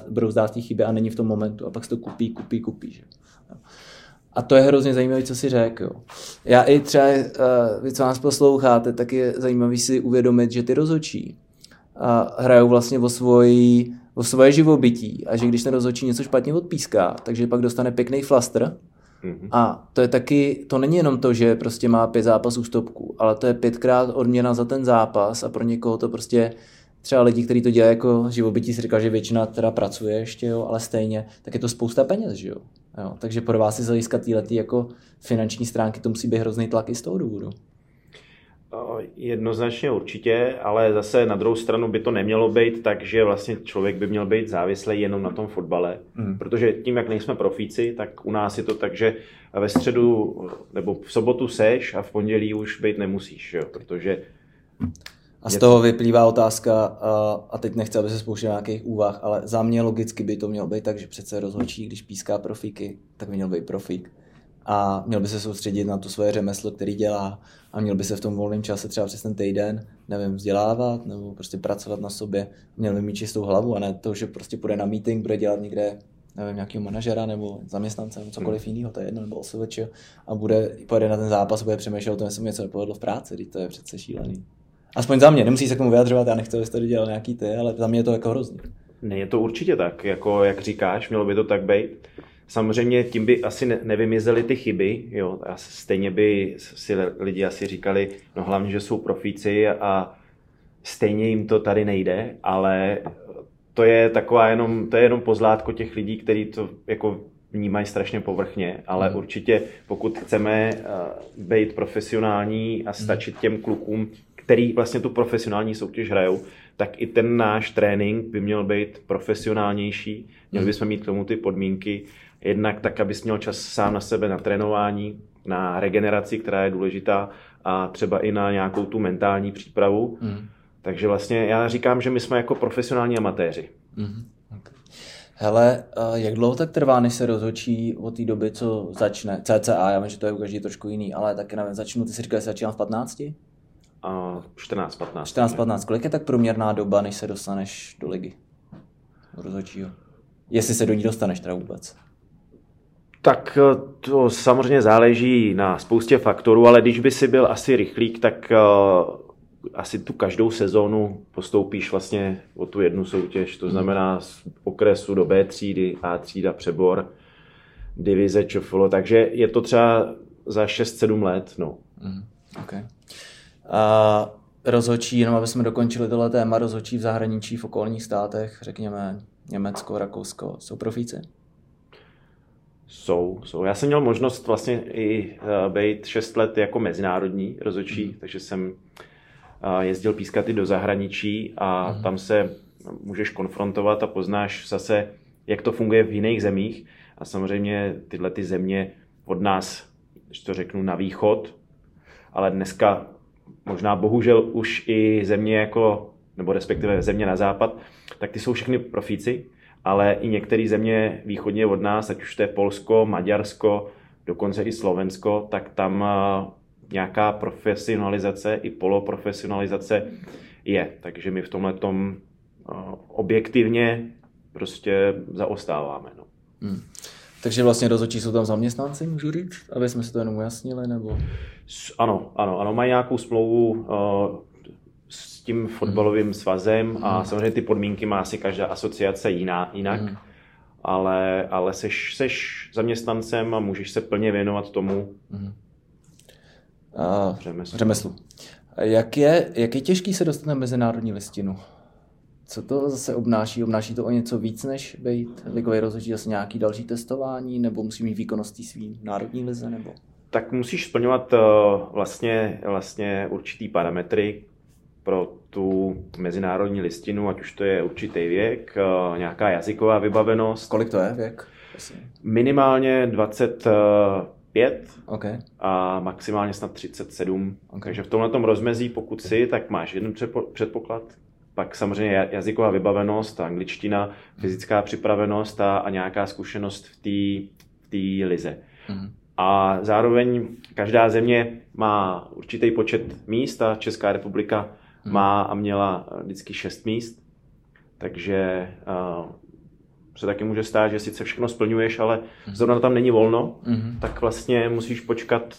brouzdá v té chybě a není v tom momentu a pak se to kupí, kupí, kupí. Že? A to je hrozně zajímavé, co si řekl. Jo. Já i třeba, uh, vy co nás posloucháte, tak je zajímavé si uvědomit, že ty rozhodčí uh, hrajou vlastně o, svoji, o svoje živobytí a že když ten rozhodčí něco špatně odpíská, takže pak dostane pěkný flastr mm-hmm. a to je taky, to není jenom to, že prostě má pět zápasů stopku, ale to je pětkrát odměna za ten zápas a pro někoho to prostě třeba lidi, kteří to dělají jako živobytí, si říkal, že většina teda pracuje ještě, jo, ale stejně, tak je to spousta peněz, že jo. Jo takže pro vás je z hlediska týhletý jako finanční stránky to musí být hrozný tlak i z toho důvodu. Jednoznačně určitě, ale zase na druhou stranu by to nemělo být tak, že vlastně člověk by měl být závislý jenom na tom fotbale. Mm. Protože tím, jak nejsme profíci, tak u nás je to tak, že ve středu nebo v sobotu seš a v pondělí už být nemusíš, jo? protože a z toho vyplývá otázka, a teď nechci, aby se spouštěl nějakých úvah, ale za mě logicky by to mělo být tak, že přece rozhodčí, když píská profíky, tak by měl být profík. A měl by se soustředit na to svoje řemeslo, který dělá a měl by se v tom volném čase třeba přes ten týden, nevím, vzdělávat nebo prostě pracovat na sobě. Měl by mít čistou hlavu a ne to, že prostě půjde na meeting, bude dělat někde nevím, nějakého manažera nebo zaměstnance nebo cokoliv hmm. jiného, to je jedno, nebo osoveč, a bude, pojede na ten zápas, bude přemýšlet o tom, jestli mu něco nepovedlo v práci, teď to je přece šílený. Aspoň za mě, nemusí se k tomu vyjadřovat, já nechci, abys tady dělal nějaký ty, ale za mě je to jako hrozný. Ne, je to určitě tak, jako jak říkáš, mělo by to tak být. Samozřejmě tím by asi nevymizely ty chyby, jo, a stejně by si lidi asi říkali, no hlavně, že jsou profíci a stejně jim to tady nejde, ale to je taková jenom, to je jenom pozlátko těch lidí, kteří to jako vnímají strašně povrchně, ale mm. určitě pokud chceme uh, být profesionální a stačit těm klukům, který vlastně tu profesionální soutěž hrajou, tak i ten náš trénink by měl být profesionálnější. Měli bychom mít k tomu ty podmínky, jednak tak, abys měl čas sám na sebe na trénování, na regeneraci, která je důležitá, a třeba i na nějakou tu mentální přípravu. Mm. Takže vlastně já říkám, že my jsme jako profesionální amatéři. Mm. Okay. Hele, jak dlouho tak trvá, než se rozhočí od té doby, co začne? CCA, já vím, že to je u každý trošku jiný, ale taky nevím, začnu, ty si říkal, že začínám v 15? A 14-15. 14-15. Kolik je tak průměrná doba, než se dostaneš do ligy? Rozhodčího. Jestli se do ní dostaneš teda vůbec. Tak eh, to samozřejmě záleží na spoustě faktorů, ale když by si byl asi rychlík, tak uh, asi tu každou sezónu postoupíš vlastně o tu jednu soutěž, to znamená z okresu do B třídy, A třída, přebor, divize, čofolo, takže je to třeba za 6-7 let. No. Mm, okay. A rozhočí, jenom aby jsme dokončili tohle téma, rozhočí v zahraničí, v okolních státech, řekněme Německo, Rakousko, jsou profíci? Jsou, jsou. Já jsem měl možnost vlastně i uh, být 6 let jako mezinárodní rozhodčí, mm. takže jsem uh, jezdil pískat i do zahraničí a mm. tam se můžeš konfrontovat a poznáš zase, jak to funguje v jiných zemích. A samozřejmě tyhle ty země od nás, když to řeknu, na východ, ale dneska možná bohužel už i země jako, nebo respektive země na západ, tak ty jsou všechny profíci, ale i některé země východně od nás, ať už to je Polsko, Maďarsko, dokonce i Slovensko, tak tam nějaká profesionalizace i poloprofesionalizace je. Takže my v tomhle tom objektivně prostě zaostáváme. No. Hmm. Takže vlastně rozhodčí jsou tam zaměstnanci, můžu říct, aby jsme si to jenom ujasnili, nebo? Ano, ano, ano, mají nějakou smlouvu uh, s tím fotbalovým hmm. svazem a hmm. samozřejmě ty podmínky má asi každá asociace jiná, jinak, hmm. ale, ale seš, seš zaměstnancem a můžeš se plně věnovat tomu hmm. uh, řemeslu. řemeslu. Jak je, jak je těžký se dostat na mezinárodní listinu? Co to zase obnáší? Obnáší to o něco víc, než být ligový rozhodčí, zase nějaký další testování, nebo musí mít výkonností svý národní lize, nebo? Tak musíš splňovat uh, vlastně, vlastně určitý parametry pro tu mezinárodní listinu, ať už to je určitý věk, uh, nějaká jazyková vybavenost. Kolik to je věk? Minimálně 20, uh, 5 Okay. a maximálně snad 37. Ok. Takže v tomhle tom rozmezí, pokud si, tak máš jeden předpo- předpoklad, pak samozřejmě ja- jazyková vybavenost, angličtina, fyzická připravenost a, a nějaká zkušenost v té v té lize. Mhm. A zároveň každá země má určitý počet míst a Česká republika má a měla vždycky šest míst. Takže uh, se taky může stát, že sice všechno splňuješ, ale zrovna tam není volno, Mhm. tak vlastně musíš počkat,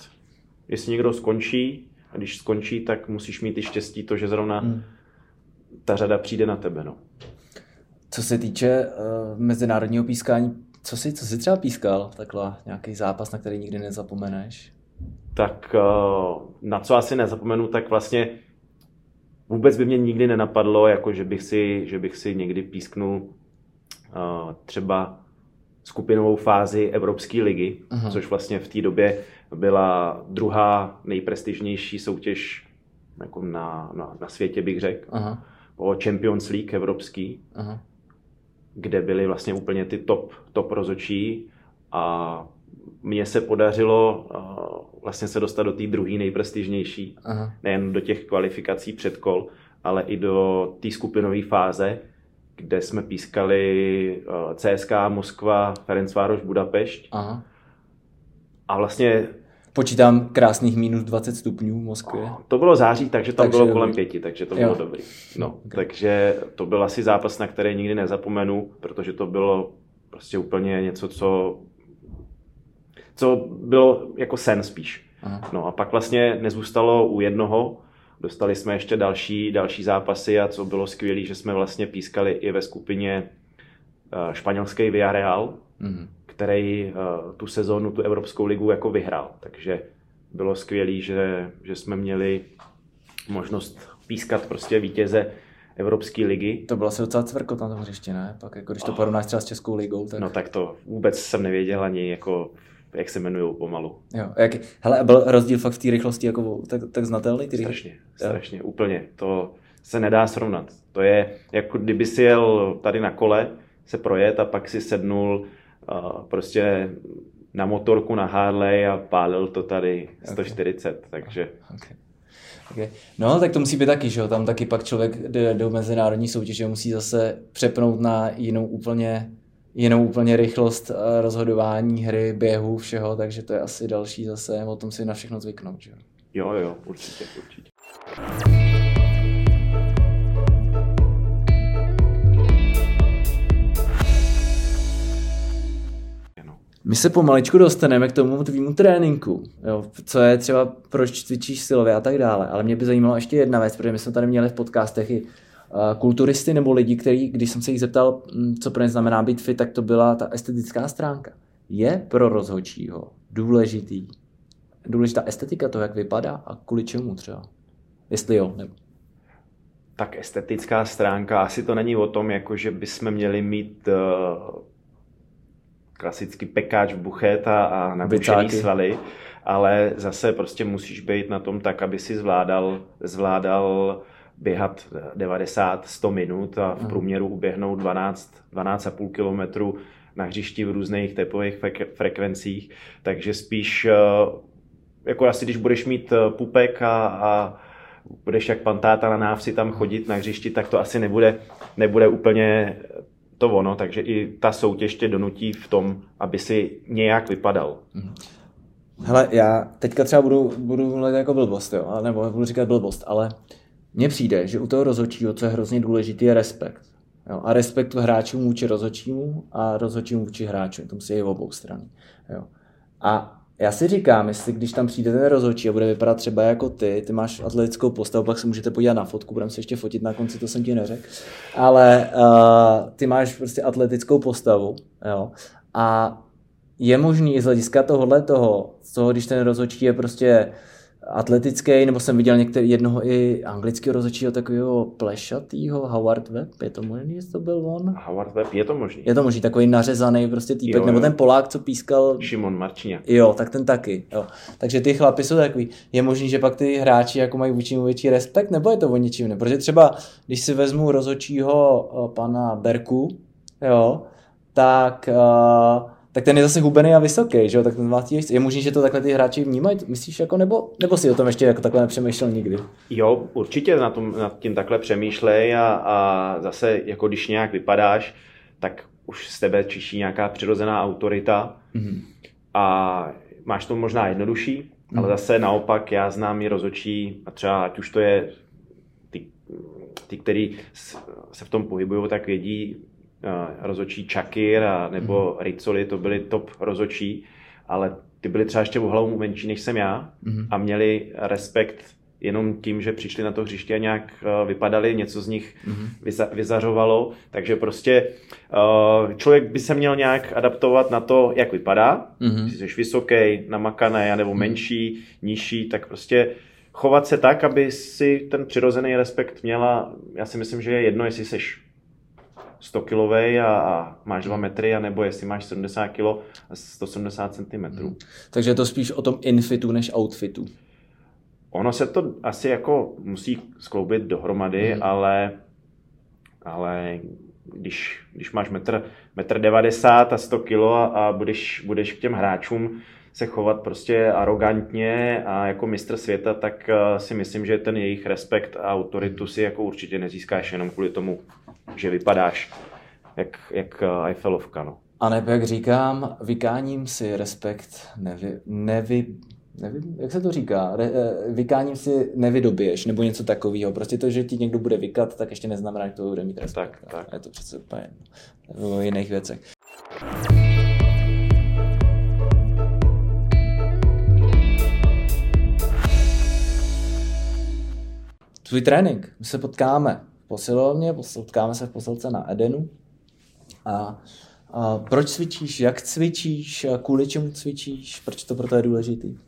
jestli někdo skončí. A když skončí, tak musíš mít i štěstí to, že zrovna Mhm. Ta řada přijde na tebe. No. Co se týče uh, mezinárodního pískání, co jsi, co jsi třeba pískal? Takhle nějaký zápas, na který nikdy nezapomeneš? tak eh, na co asi nezapomenu, tak vlastně vůbec by mě nikdy nenapadlo, jako že bych si, že bych si někdy písknul eh, třeba skupinovou fázi Evropské ligy, Aha. což vlastně v té době byla druhá nejprestižnější soutěž jako na, na, na světě, bych řekl, Aha, o Champions League evropský, aha. kde byly vlastně úplně ty top, top rozočí a mně se podařilo uh, vlastně se dostat do té druhé nejprestižnější, Aha. nejen do těch kvalifikací předkol, ale i do té skupinové fáze, kde jsme pískali uh, CSKA Moskva, Ferencvároš Budapešť Aha. a vlastně Počítám krásných minus 20 stupňů v Moskvě. to bylo září, takže tam Takže bylo kolem pěti, takže to Jo. bylo dobrý. No, Okay. takže to byl asi zápas, na který nikdy nezapomenu, protože to bylo prostě úplně něco, co, co bylo jako sen spíš. Aha. No a pak vlastně nezůstalo u jednoho, dostali jsme ještě další, další zápasy a co bylo skvělé, že jsme vlastně pískali i ve skupině eh, španělský Villarreal, Mhm. Který eh, tu sezónu, tu Evropskou ligu jako vyhrál. Takže bylo skvělé, že, že jsme měli možnost pískat prostě vítěze Evropské ligy. To bylo asi docela cvrkot na tom hřišti, ne? Pak jako když to porovnáš třeba s Českou ligou, tak... No tak to vůbec jsem nevěděl ani jako, jak se jmenují pomalu. Jo, jak, hele, a byl rozdíl fakt v té rychlosti jako tak, tak znatelný? Ty Strašně, strašně, úplně. To se nedá srovnat. To je jako kdyby si jel tady na kole, se projet a pak si sednul prostě na motorku na Harley a pálil to tady 140, takže Okay. Okay. No, tak to musí být taky, že jo? Tam taky pak člověk jde do mezinárodní soutěže, musí zase přepnout na jinou úplně, jinou úplně rychlost eh, rozhodování, hry, běhu, všeho, takže to je asi další zase, o tom si na všechno zvyknout, že jo? jo, jo, určitě, určitě. My se pomaličku dostaneme k tomu tvýmu tréninku, jo, co je třeba, proč cvičíš silově a tak dále, ale mě by zajímalo ještě jedna věc, protože my jsme tady měli v podcastech i uh, kulturisty nebo lidi, který, když jsem se jich zeptal, mm, co pro ně znamená být fit, tak to byla ta estetická stránka. Je pro rozhodčího důležitý, důležitá estetika toho, jak vypadá a kvůli čemu třeba? Jestli jo, nebo... Tak estetická stránka, asi to není o tom, jako že bychom měli mít uh, klasický pekáč buchet a, a nabušený svaly, ale zase prostě musíš být na tom tak, aby si zvládal, zvládal běhat 90-100 minut a v průměru uběhnout 12, 12,5 kilometru na hřišti v různých tepových frek- frekvencích, takže spíš eh, jako asi když budeš mít eh, pupek a, a budeš jak pan táta na návsi tam chodit na hřišti, tak to asi nebude, nebude úplně to ono, takže i ta soutěž tě donutí v tom, aby si nějak vypadal. Hele, já teďka třeba budu, budu mluvit jako blbost, jo, nebo budu říkat blbost, ale mně přijde, že u toho rozhodčího, co je hrozně důležitý, je respekt. Jo, a respekt hráčům vůči rozhodčímu a rozhodčímu vůči hráčům. To musí je obou strany. Jo. A já si říkám, jestli když tam přijde ten rozhodčí a bude vypadat třeba jako ty, ty máš atletickou postavu, pak se můžete podívat na fotku, budeme se ještě fotit na konci, to jsem ti neřekl, ale uh, ty máš prostě atletickou postavu, jo, a je možný i z hlediska tohohle toho, toho, když ten rozhodčí je prostě atletický, nebo jsem viděl některý, jednoho i anglického rozhodčího takového plešatýho, Howard Webb, je to možný, jestli to byl on? Howard Webb je to možný. Je to možný, takový nařezaný prostě týpek, Jo, jo. nebo ten Polák, co pískal Šimon Marčiňák. Jo, tak ten taky. Jo. Takže ty chlapy jsou takový. Je možný, že pak ty hráči jako mají vůči němu větší respekt, nebo je to o ničím ne? Protože třeba, když si vezmu rozhodčího eh, pana Berku, jo, tak uh, tak ten je zase hubený a vysoký, že jo, tak ten má tě, je možný, že to takhle ty hráči vnímají, myslíš jako, nebo, nebo si o tom ještě jako takhle nepřemýšlel nikdy? Jo, určitě na tom, nad tím takhle přemýšlej a, a zase jako když nějak vypadáš, tak už z tebe čiší nějaká přirozená autorita mm-hmm. a máš to možná jednodušší, mm-hmm. ale zase naopak já znám i rozočí a třeba ať už to je ty, ty který se v tom pohybují, tak vědí, rozočí Čakir a, nebo mm-hmm. Rizzoli, to byli top rozočí, ale ty byli třeba ještě o hlavu menší než jsem já mm-hmm. a měli respekt jenom tím, že přišli na to hřiště a nějak uh, vypadali, něco z nich mm-hmm. vyza, vyzařovalo, takže prostě uh, člověk by se měl nějak adaptovat na to, jak vypadá, mm-hmm. jestli jsi vysoký, namakaný, nebo mm-hmm. menší, nižší, tak prostě chovat se tak, aby si ten přirozený respekt měla, já si myslím, že je jedno, jestli jsi 100 kilový a, a máš 2 metry, anebo jestli máš 70 kg a 170 cm. Hmm. Takže je to spíš o tom infitu než outfitu. Ono se to asi jako musí skloubit dohromady, hmm. ale, ale když, když máš metr, metr 90 a 100 kg a, a budeš, budeš k těm hráčům se chovat prostě arrogantně a jako mistr světa, tak eh, si myslím, že ten jejich respekt a autoritu si jako určitě nezískáš jenom kvůli tomu, že vypadáš jak, jak eh, Eiffelovka. No. A nebo jak říkám, vykáním si respekt nevy, nevy, nevím, jak se to říká, Re, eh, vykáním si nevydobiješ, nebo něco takového. Prostě to, že ti někdo bude vykat, tak ještě neznamená, že to bude mít respekt. Tak, tak. Je to přece úplně o jiných věcech. tvůj trénink. My se potkáme v posilovně, potkáme se v posilce na Edenu. A, a proč cvičíš, jak cvičíš, kvůli čemu cvičíš, proč to pro to je důležitý?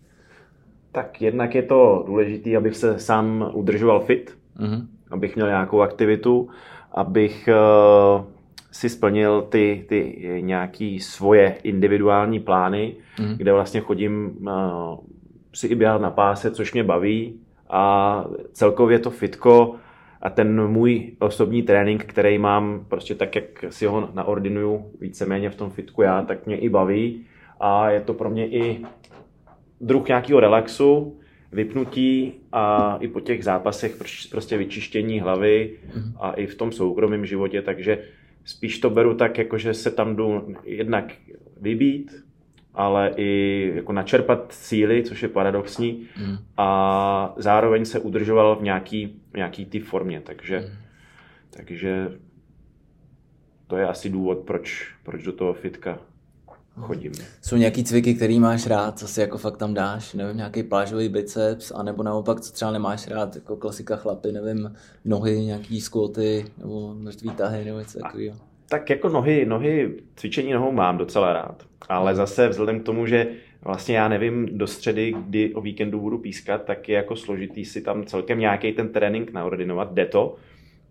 Tak jednak je to důležité, abych se sám udržoval fit, mm-hmm. abych měl nějakou aktivitu, abych uh, si splnil ty, ty nějaký svoje individuální plány, mm-hmm. kde vlastně chodím uh, si i běhat na páse, což mě baví, a celkově to fitko a ten můj osobní trénink, který mám prostě tak, jak si ho naordinuju víceméně v tom fitku já, tak mě i baví a je to pro mě i druh nějakého relaxu, vypnutí a i po těch zápasech prostě vyčištění hlavy a i v tom soukromém životě, takže spíš to beru tak, jako že se tam jdu jednak vybít, ale i jako načerpat síly, což je paradoxní, mm. a zároveň se udržoval v nějaký, nějaký ty formě, takže, mm. takže to je asi důvod, proč, proč do toho fitka chodím. Jsou nějaký cviky, který máš rád, co si jako fakt tam dáš, nevím, nějaký plážový biceps, anebo naopak, co třeba nemáš rád, jako klasika chlapy, nevím, nohy, nějaký skvoty, nebo množství tahy, nebo něco takového. Tak jako nohy, nohy, cvičení nohou mám docela rád, ale zase vzhledem k tomu, že vlastně já nevím do středy, kdy o víkendu budu pískat, tak je jako složitý si tam celkem nějaký ten trénink naordinovat, jde to,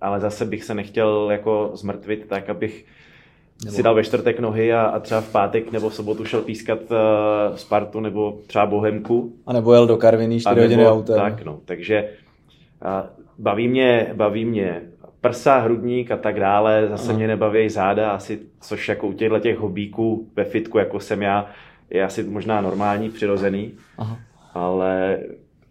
ale zase bych se nechtěl jako zmrtvit tak, abych nebo... si dal ve čtvrtek nohy a, a třeba v pátek nebo v sobotu šel pískat uh, Spartu nebo třeba Bohemku. A nebo jel do Karviny 4 hodiny autem. Tak no, takže uh, baví mě, baví mě prsa, hrudník a tak dále, zase Aha. mě nebaví záda, asi, což jako u těchto těch hobíků ve fitku, jako jsem já, je asi možná normální, přirozený, Aha. ale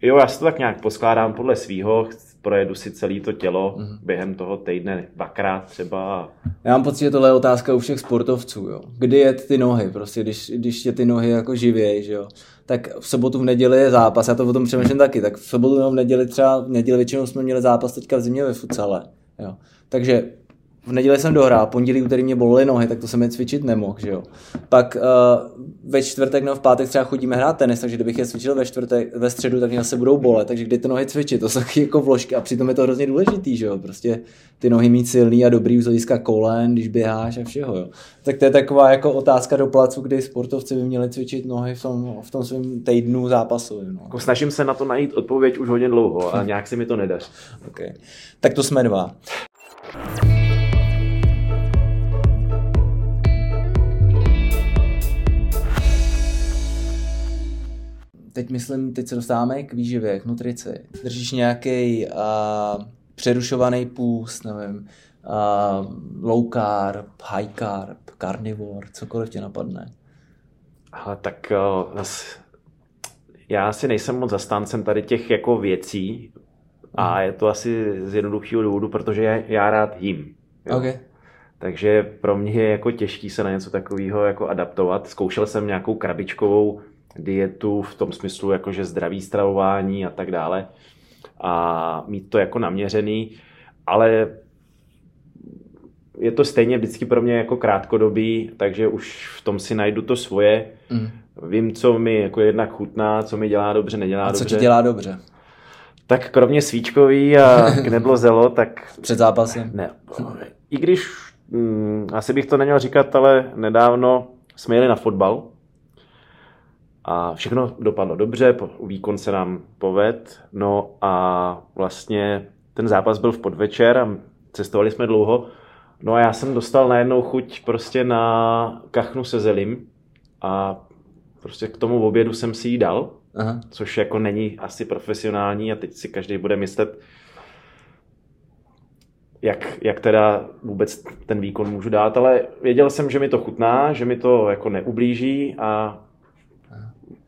jo, já si to tak nějak poskládám podle svýho, projedu si celé to tělo uh-huh. během toho týdne dvakrát třeba. Já mám pocit, že tohle je otázka u všech sportovců, jo. Kdy jet ty nohy, prostě, když, když tě ty nohy jako živějí, že jo. Tak v sobotu, v neděli je zápas, já to o tom přemýšlím taky, tak v sobotu nebo v neděli třeba, v neděli většinou jsme měli zápas teďka v zimě ve futsale. Jo. Takže v neděli jsem dohrál, pondělí, úterý mě bolely nohy, tak to jsem je cvičit nemohl, že jo. Pak uh, ve čtvrtek nebo v pátek třeba chodíme hrát tenis, takže kdybych je cvičil ve čtvrtek, ve středu, tak mě se budou bolet, takže kdy ty nohy cvičit, to jsou jako vložky a přitom je to hrozně důležitý, že jo. Prostě ty nohy mít silný a dobrý z hlediska kolen, když běháš a všeho, jo. Tak to je taková jako otázka do placu, kdy sportovci by měli cvičit nohy v tom, v tom svém týdnu zápasu. No. Jako snažím se na to najít odpověď už hodně dlouho a nějak se mi to nedaří. okay. Tak to jsme dva. Teď myslím, teď se dostáváme k výživě, k nutrici. Držíš nějaký uh, přerušovaný půst, nevím, uh, low carb, high carb, carnivore, cokoliv tě napadne. Ale tak uh, já si nejsem moc zastáncem tady těch jako věcí a mhm. je to asi z jednoduchého důvodu, protože já rád jím. Jo? Okay. Takže pro mě je jako těžký se na něco takového jako adaptovat. Zkoušel jsem nějakou krabičkovou dietu v tom smyslu, jakože zdravý stravování a tak dále a mít to jako naměřený, ale je to stejně vždycky pro mě jako krátkodobý, takže už v tom si najdu to svoje. Mm. Vím, co mi jako jednak chutná, co mi dělá dobře, nedělá dobře. A co ti dělá dobře? Tak kromě svíčkový a zelo, tak... Před zápasem? Ne. I když, hm, asi bych to neměl říkat, ale nedávno jsme jeli na fotbal a všechno dopadlo dobře, výkon se nám poved, no a vlastně ten zápas byl v podvečer a cestovali jsme dlouho, no a já jsem dostal najednou chuť prostě na kachnu se zelím a prostě k tomu obědu jsem si jí dal, Aha. což jako není asi profesionální a teď si každý bude myslet, jak, jak teda vůbec ten výkon můžu dát, ale věděl jsem, že mi to chutná, že mi to jako neublíží a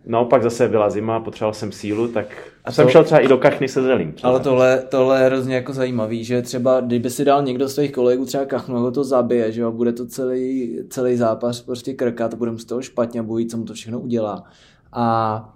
naopak zase byla zima, potřeboval jsem sílu, tak a to, jsem šel třeba i do kachny se zelím. Ale tohle, tohle je hrozně jako zajímavý, že třeba kdyby si dal někdo z tvých kolegů třeba kachnu, ho to zabije, že jo, bude to celý, celý zápas prostě krkat, bude mu z toho špatně a bojí, co mu to všechno udělá. A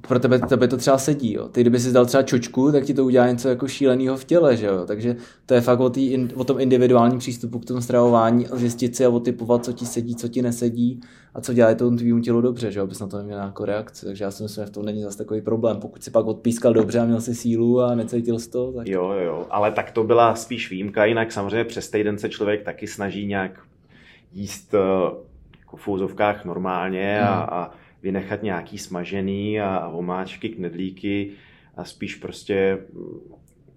pro tebe, tebe to třeba sedí. Jo. Ty kdyby si dal třeba čočku, tak ti to udělá něco jako šíleného v těle. Že jo. Takže to je fakt o, tý, o tom individuálním přístupu k tomu stravování a zjistit si a otypovat, co ti sedí, co ti nesedí a co dělá tomu tvýmu tělu dobře, že jo, abys na to neměl nějakou reakci. Takže já si myslím, že v tom není zase takový problém. Pokud si pak odpískal dobře a měl si sílu a necítil jsi to, tak... Jo, jo, ale tak to byla spíš výjimka, jinak samozřejmě přes týden se člověk taky snaží nějak jíst eh, jako v úzovkách normálně hmm. a, a vynechat nějaký smažený a, a omáčky, knedlíky a spíš prostě mm,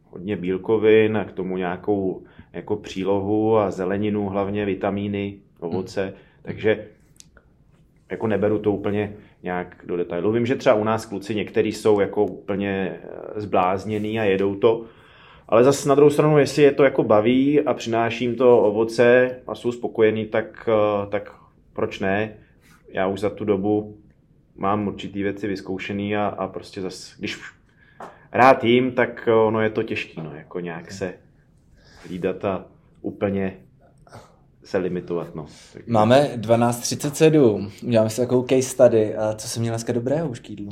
hodně bílkovin a k tomu nějakou jako přílohu a zeleninu, hlavně vitamíny, ovoce. Hmm. Takže jako neberu to úplně nějak do detailu. Vím, že třeba u nás kluci někteří jsou jako úplně eh, zblázněný a jedou to, ale zase na druhou stranu, jestli je to jako baví a přináším to ovoce a jsou spokojení, tak, eh, tak proč ne? Já už za tu dobu mám určitý věci vyzkoušený a, a prostě zase, když rád jím, tak ono je to těžké, no, jako nějak se hlídat a úplně se limitovat. No. Tak... Máme 12.37, uděláme si takovou case study. A co jsem měl dneska dobrého už k jídlu?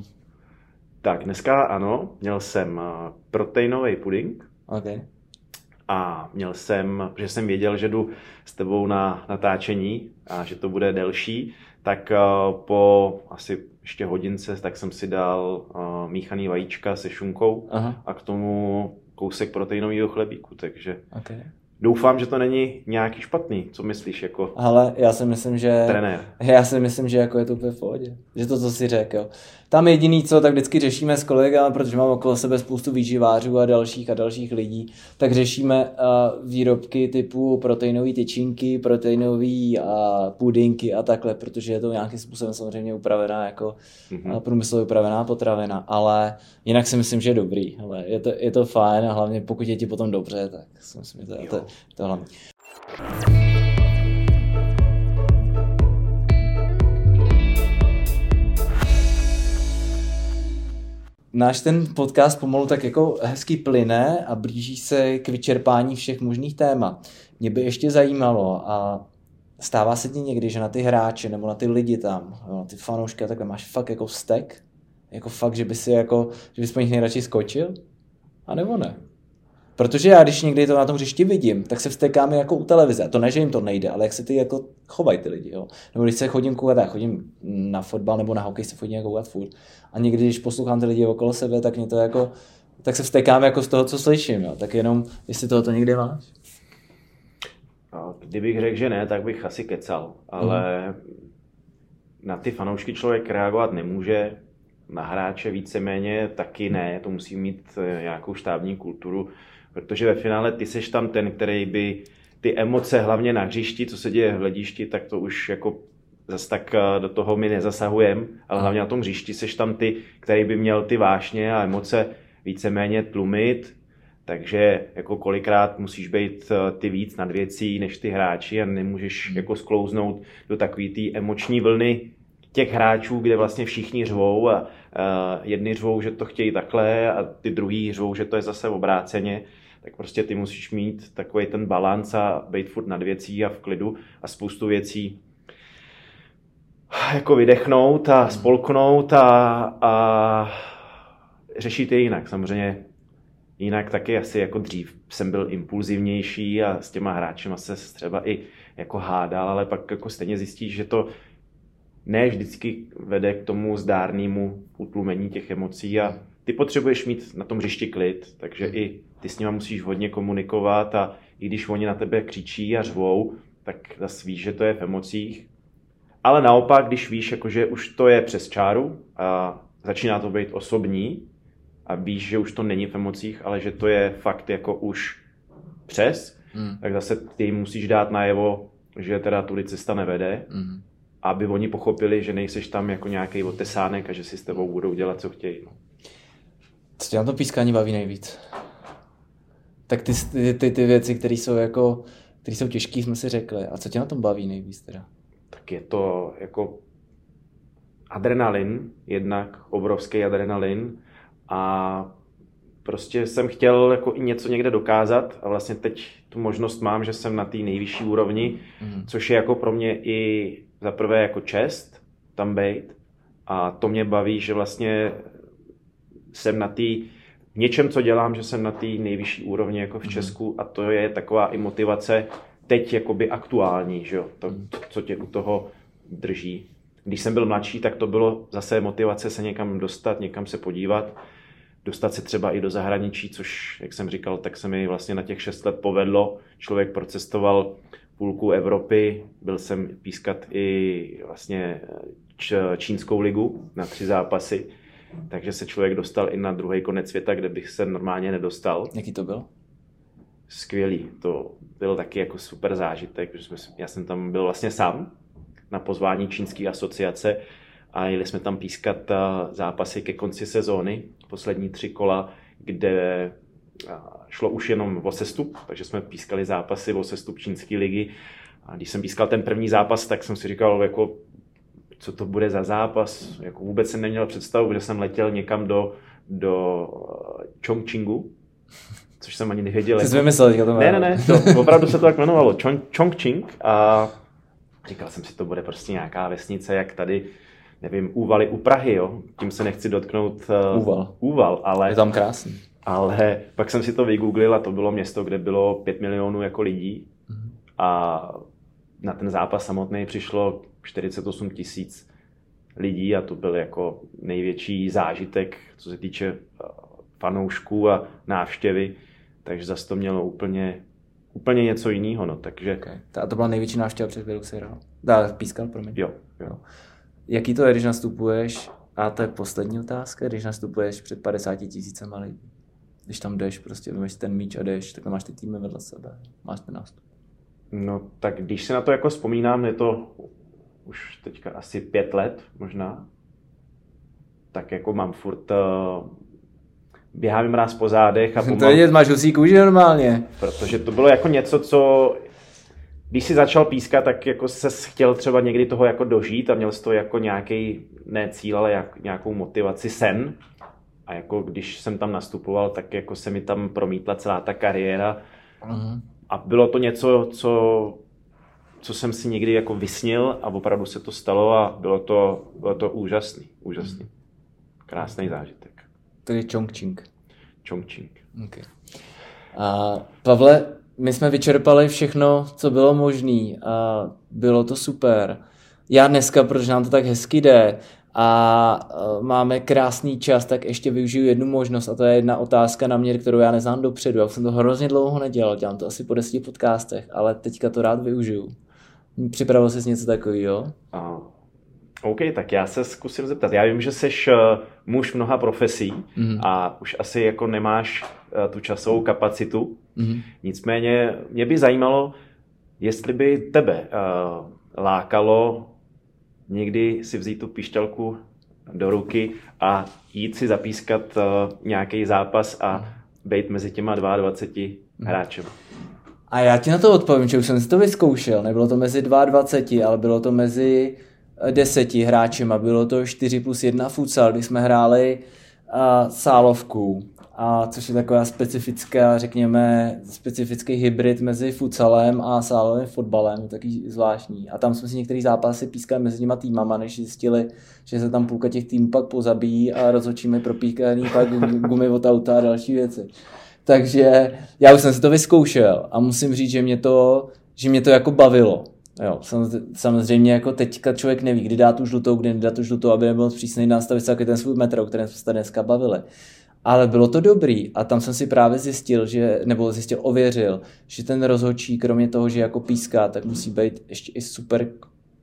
Tak dneska ano, měl jsem proteinový puding. Okay. A měl jsem, protože jsem věděl, že jdu s tebou na natáčení a že to bude delší, tak po asi ještě hodince, tak jsem si dal uh, míchaný vajíčka se šunkou Aha. a k tomu kousek proteinového chlebíku, takže okay. Doufám, že to není nějaký špatný. Co myslíš jako Ale já si myslím, že... Trenér. Já si myslím, že jako je to úplně v pohodě. Že to, co si řekl, jo. Tam jediný, co tak vždycky řešíme s kolegami, protože mám okolo sebe spoustu výživářů a dalších a dalších lidí, tak řešíme uh, výrobky typu proteinové tyčinky, proteinové uh, pudinky a takhle, protože je to nějakým způsobem samozřejmě upravená jako mm-hmm. průmyslově upravená potravina, ale jinak si myslím, že je dobrý. Ale je, to, je to fajn a hlavně pokud je ti potom dobře, tak si myslím, že to, je, to, to hlavně. Náš ten podcast pomalu tak jako hezky plyne a blíží se k vyčerpání všech možných témat. Mě by ještě zajímalo a stává se ti někdy, že na ty hráče nebo na ty lidi tam, na ty fanoušky a takhle máš fakt jako vztek? Jako fakt, že by si jako, že bys po nich nejradši skočil? A nebo ne? Protože já, když někdy to na tom hřišti vidím, tak se vstekám jako u televize. A to ne, že jim to nejde, ale jak se ty jako chovají ty lidi. Jo? Nebo když se chodím koukat, já chodím na fotbal nebo na hokej se chodím koukat furt. A někdy, když poslouchám ty lidi okolo sebe, tak mě to jako, tak se vstekám jako z toho, co slyším. Jo? Tak jenom, jestli toho to někdy máš. Kdybych řekl, že ne, tak bych asi kecal. Ale mm. na ty fanoušky člověk reagovat nemůže. Na hráče víceméně taky ne. To musí mít nějakou štábní kulturu protože ve finále ty seš tam ten, který by ty emoce hlavně na hřišti, co se děje v hledišti, tak to už jako zase tak eh, do toho my nezasahujeme, ale hlavně na tom hřišti seš tam ty, který by měl ty vášně a emoce víceméně tlumit, takže jako kolikrát musíš být eh, ty víc nad věcí než ty hráči a nemůžeš hmm. jako sklouznout do takové té emoční vlny, těch hráčů, kde vlastně všichni řvou a uh, jedni řvou, že to chtějí takhle a ty druhý řvou, že to je zase obráceně, tak prostě ty musíš mít takový ten balans a být furt nad věcí a v klidu a spoustu věcí jako vydechnout a spolknout a, a řešit je jinak. Samozřejmě jinak taky asi jako dřív jsem byl impulzivnější a s těma hráčema se třeba i jako hádal, ale pak jako stejně zjistíš, že to ne vždycky vede k tomu zdárnému utlumení těch emocí a ty potřebuješ mít na tom hřišti klid, takže i ty s nima musíš hodně komunikovat a i když oni na tebe křičí a řvou, tak zase víš, že to je v emocích. Ale naopak, když víš, jako, že už to je přes čáru a začíná to být osobní a víš, že už to není v emocích, ale že to je fakt jako už přes, mm. tak zase ty musíš dát najevo, že teda tudy cesta nevede, mm. aby oni pochopili, že nejseš tam jako nějaký otesánek a že si s tebou budou dělat, co chtějí. No. Co tě na to pískání baví nejvíc? Tak ty, ty, ty, ty věci, které jsou jako, které jsou těžké, jsme si řekli. A co tě na tom baví nejvíc teda? Tak je to jako adrenalin, jednak obrovský adrenalin a prostě jsem chtěl jako i něco někde dokázat a vlastně teď tu možnost mám, že jsem na té nejvyšší úrovni, mm. což je jako pro mě i za prvé jako čest tam být a to mě baví, že vlastně jsem na té něčem, co dělám, že jsem na té nejvyšší úrovni jako v mhm. Česku a to je taková i motivace teď jakoby aktuální, že jo? To, mhm. co tě u toho drží. Když jsem byl mladší, tak to bylo zase motivace se někam dostat, někam se podívat, dostat se třeba i do zahraničí, což, jak jsem říkal, tak se mi vlastně na těch šest let povedlo. Člověk procestoval půlku Evropy, byl jsem pískat i vlastně čínskou ligu na tři zápasy, takže se člověk dostal i na druhý konec světa, kde bych se normálně nedostal. Jaký to byl? Skvělý, to byl taky jako super zážitek, protože jsme, já jsem tam byl vlastně sám na pozvání čínské asociace a jeli jsme tam pískat zápasy ke konci sezóny, poslední tři kola, kde šlo už jenom o sestup, takže jsme pískali zápasy o sestup čínské ligy. A když jsem pískal ten první zápas, tak jsem si říkal, jako co to bude za zápas. Jako vůbec jsem neměl představu, že jsem letěl někam do, do eh, Chongqingu, což jsem ani nevěděl. Jsi vymyslel to Ne, ne, ne, to, opravdu se to tak jmenovalo, Chong, Chongqing a říkal jsem si, to bude prostě nějaká vesnice, jak tady, nevím, úvaly u Prahy, jo. Tím se nechci dotknout uh, úval. úval, ale... Je tam krásný. Ale pak jsem si to vygooglil a to bylo město, kde bylo 5 milionů jako lidí mm-hmm. a na ten zápas samotný přišlo 48 tisíc lidí a to byl jako největší zážitek, co se týče eh, fanoušků a návštěvy, takže zase to mělo úplně, úplně něco jiného. No, takže... Okay. A to byla největší návštěva před kterou jsi hrál? Dá, pískal, promiň. Jo, jo. Jaký to je, když nastupuješ, a to je poslední otázka, když nastupuješ před 50 tisícema lidí? Když tam jdeš, prostě vymeš ten míč a jdeš, tak máš ty týmy vedle sebe, máš ten nástup. No tak když se na to jako vzpomínám, je to už teďka asi pět let možná, tak jako mám furt uh, běhám jim ráz po zádech a pomalu, To je, máš husí kůži normálně. Protože to bylo jako něco, co když si začal pískat, tak jako se chtěl třeba někdy toho jako dožít a měl jsi to jako nějaký, ne cíl, ale jak, nějakou motivaci, sen. A jako když jsem tam nastupoval, tak jako se mi tam promítla celá ta kariéra. Uh-huh. A bylo to něco, co, co jsem si někdy jako vysnil a opravdu se to stalo a bylo to, bylo to úžasný, úžasný. Krásný zážitek. Tedy Chongqing. Chongqing. Okay. A Pavle, my jsme vyčerpali všechno, co bylo možné a bylo to super. Já dneska, protože nám to tak hezky jde, a e, máme krásný čas, tak ještě využiju jednu možnost a to je jedna otázka na mě, kterou já neznám dopředu. Já jsem to hrozně dlouho nedělal, dělám to asi po deseti podcastech, ale teďka to rád využiju. Připravil jsi něco takového? OK, tak já se zkusím zeptat. Já vím, že jsi uh, muž mnoha profesí mm. a už asi jako nemáš uh, tu časovou kapacitu. Mm. Nicméně mě by zajímalo, jestli by tebe uh, lákalo někdy si vzít tu pišťalku do ruky a jít si zapískat uh, nějaký zápas a být mezi těma 22 hráčem. A já ti na to odpovím, že už jsem si to vyzkoušel. Nebylo to mezi 22, ale bylo to mezi deseti hráčema. Bylo to 4 plus 1 futsal, kdy jsme hráli uh, sálovku, a což je taková specifická, řekněme, specifický hybrid mezi futsalem a sálovým fotbalem, taky zvláštní. A tam jsme si některý zápasy pískali mezi těma týmama, než zjistili, že se tam půlka těch týmů pak pozabíjí a rozhodčíme propíkaný pak gumy od auta a další věci. Takže já už jsem si to vyzkoušel a musím říct, že mě to, že mě to jako bavilo. Jo, samozřejmě jako teďka člověk neví, kdy dá tu žlutou, kdy nedá tu žlutou, aby nebyl přísný nastavit se ten svůj metr, o kterém jsme se dneska bavili. Ale bylo to dobrý a tam jsem si právě zjistil, že, nebo zjistil, ověřil, že ten rozhodčí, kromě toho, že jako píská, tak musí být ještě i super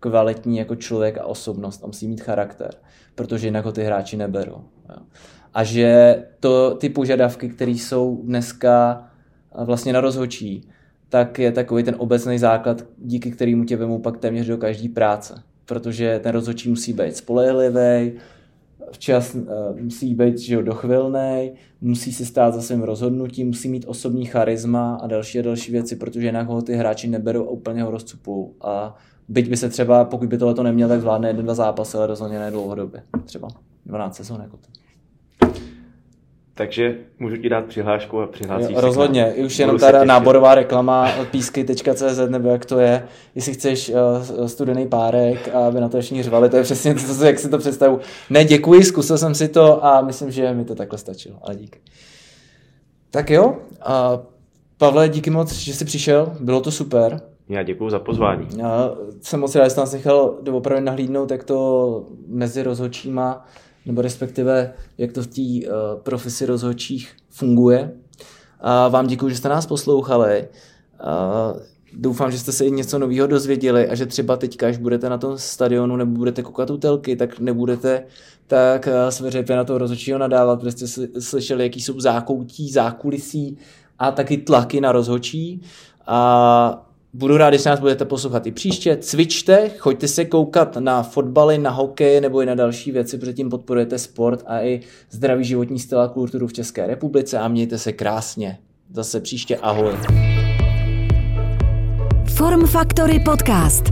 kvalitní jako člověk a osobnost a musí mít charakter, protože jinak ho ty hráči neberou. A že to, ty požadavky, které jsou dneska vlastně na rozhodčí, tak je takový ten obecný základ, díky kterému tě vemu pak téměř do každé práce. Protože ten rozhodčí musí být spolehlivý, včas uh, musí být že jo, dochvilný, musí si stát za svým rozhodnutím, musí mít osobní charisma a další a další věci, protože jinak ho ty hráči neberou a úplně ho rozcupou. A byť by se třeba, pokud by tohle to neměl, tak zvládne jeden, dva zápasy, ale rozhodně ne dlouhodobě. Třeba 12 sezon jako to. Takže můžu ti dát přihlášku a přihlásíš jo, Rozhodně, se už jenom ta náborová reklama písky.cz nebo jak to je. Jestli chceš uh, studený párek a aby na to ještě řvali, to je přesně to, jak si to představu. Ne, děkuji, zkusil jsem si to a myslím, že mi to takhle stačilo, ale díky. Tak jo, a Pavle, díky moc, že jsi přišel, bylo to super. Já děkuji za pozvání. Já jsem moc rád, že jsi nás nechal doopravdy nahlídnout, jak to mezi rozhodčíma nebo respektive jak to v té uh, profesi rozhodčích funguje. A vám děkuji, že jste nás poslouchali. Uh, doufám, že jste se i něco nového dozvěděli a že třeba teďka, až budete na tom stadionu nebo budete koukat u telky, tak nebudete tak uh, sveřepě na toho rozhodčího nadávat, protože jste slyšeli, jaký jsou zákoutí, zákulisí a taky tlaky na rozhodčí. A Budu rád, když nás budete poslouchat i příště. Cvičte, choďte se koukat na fotbaly, na hokej nebo i na další věci, protože tím podporujete sport a i zdravý životní styl a kulturu v České republice a mějte se krásně. Zase příště ahoj. Form Factory Podcast.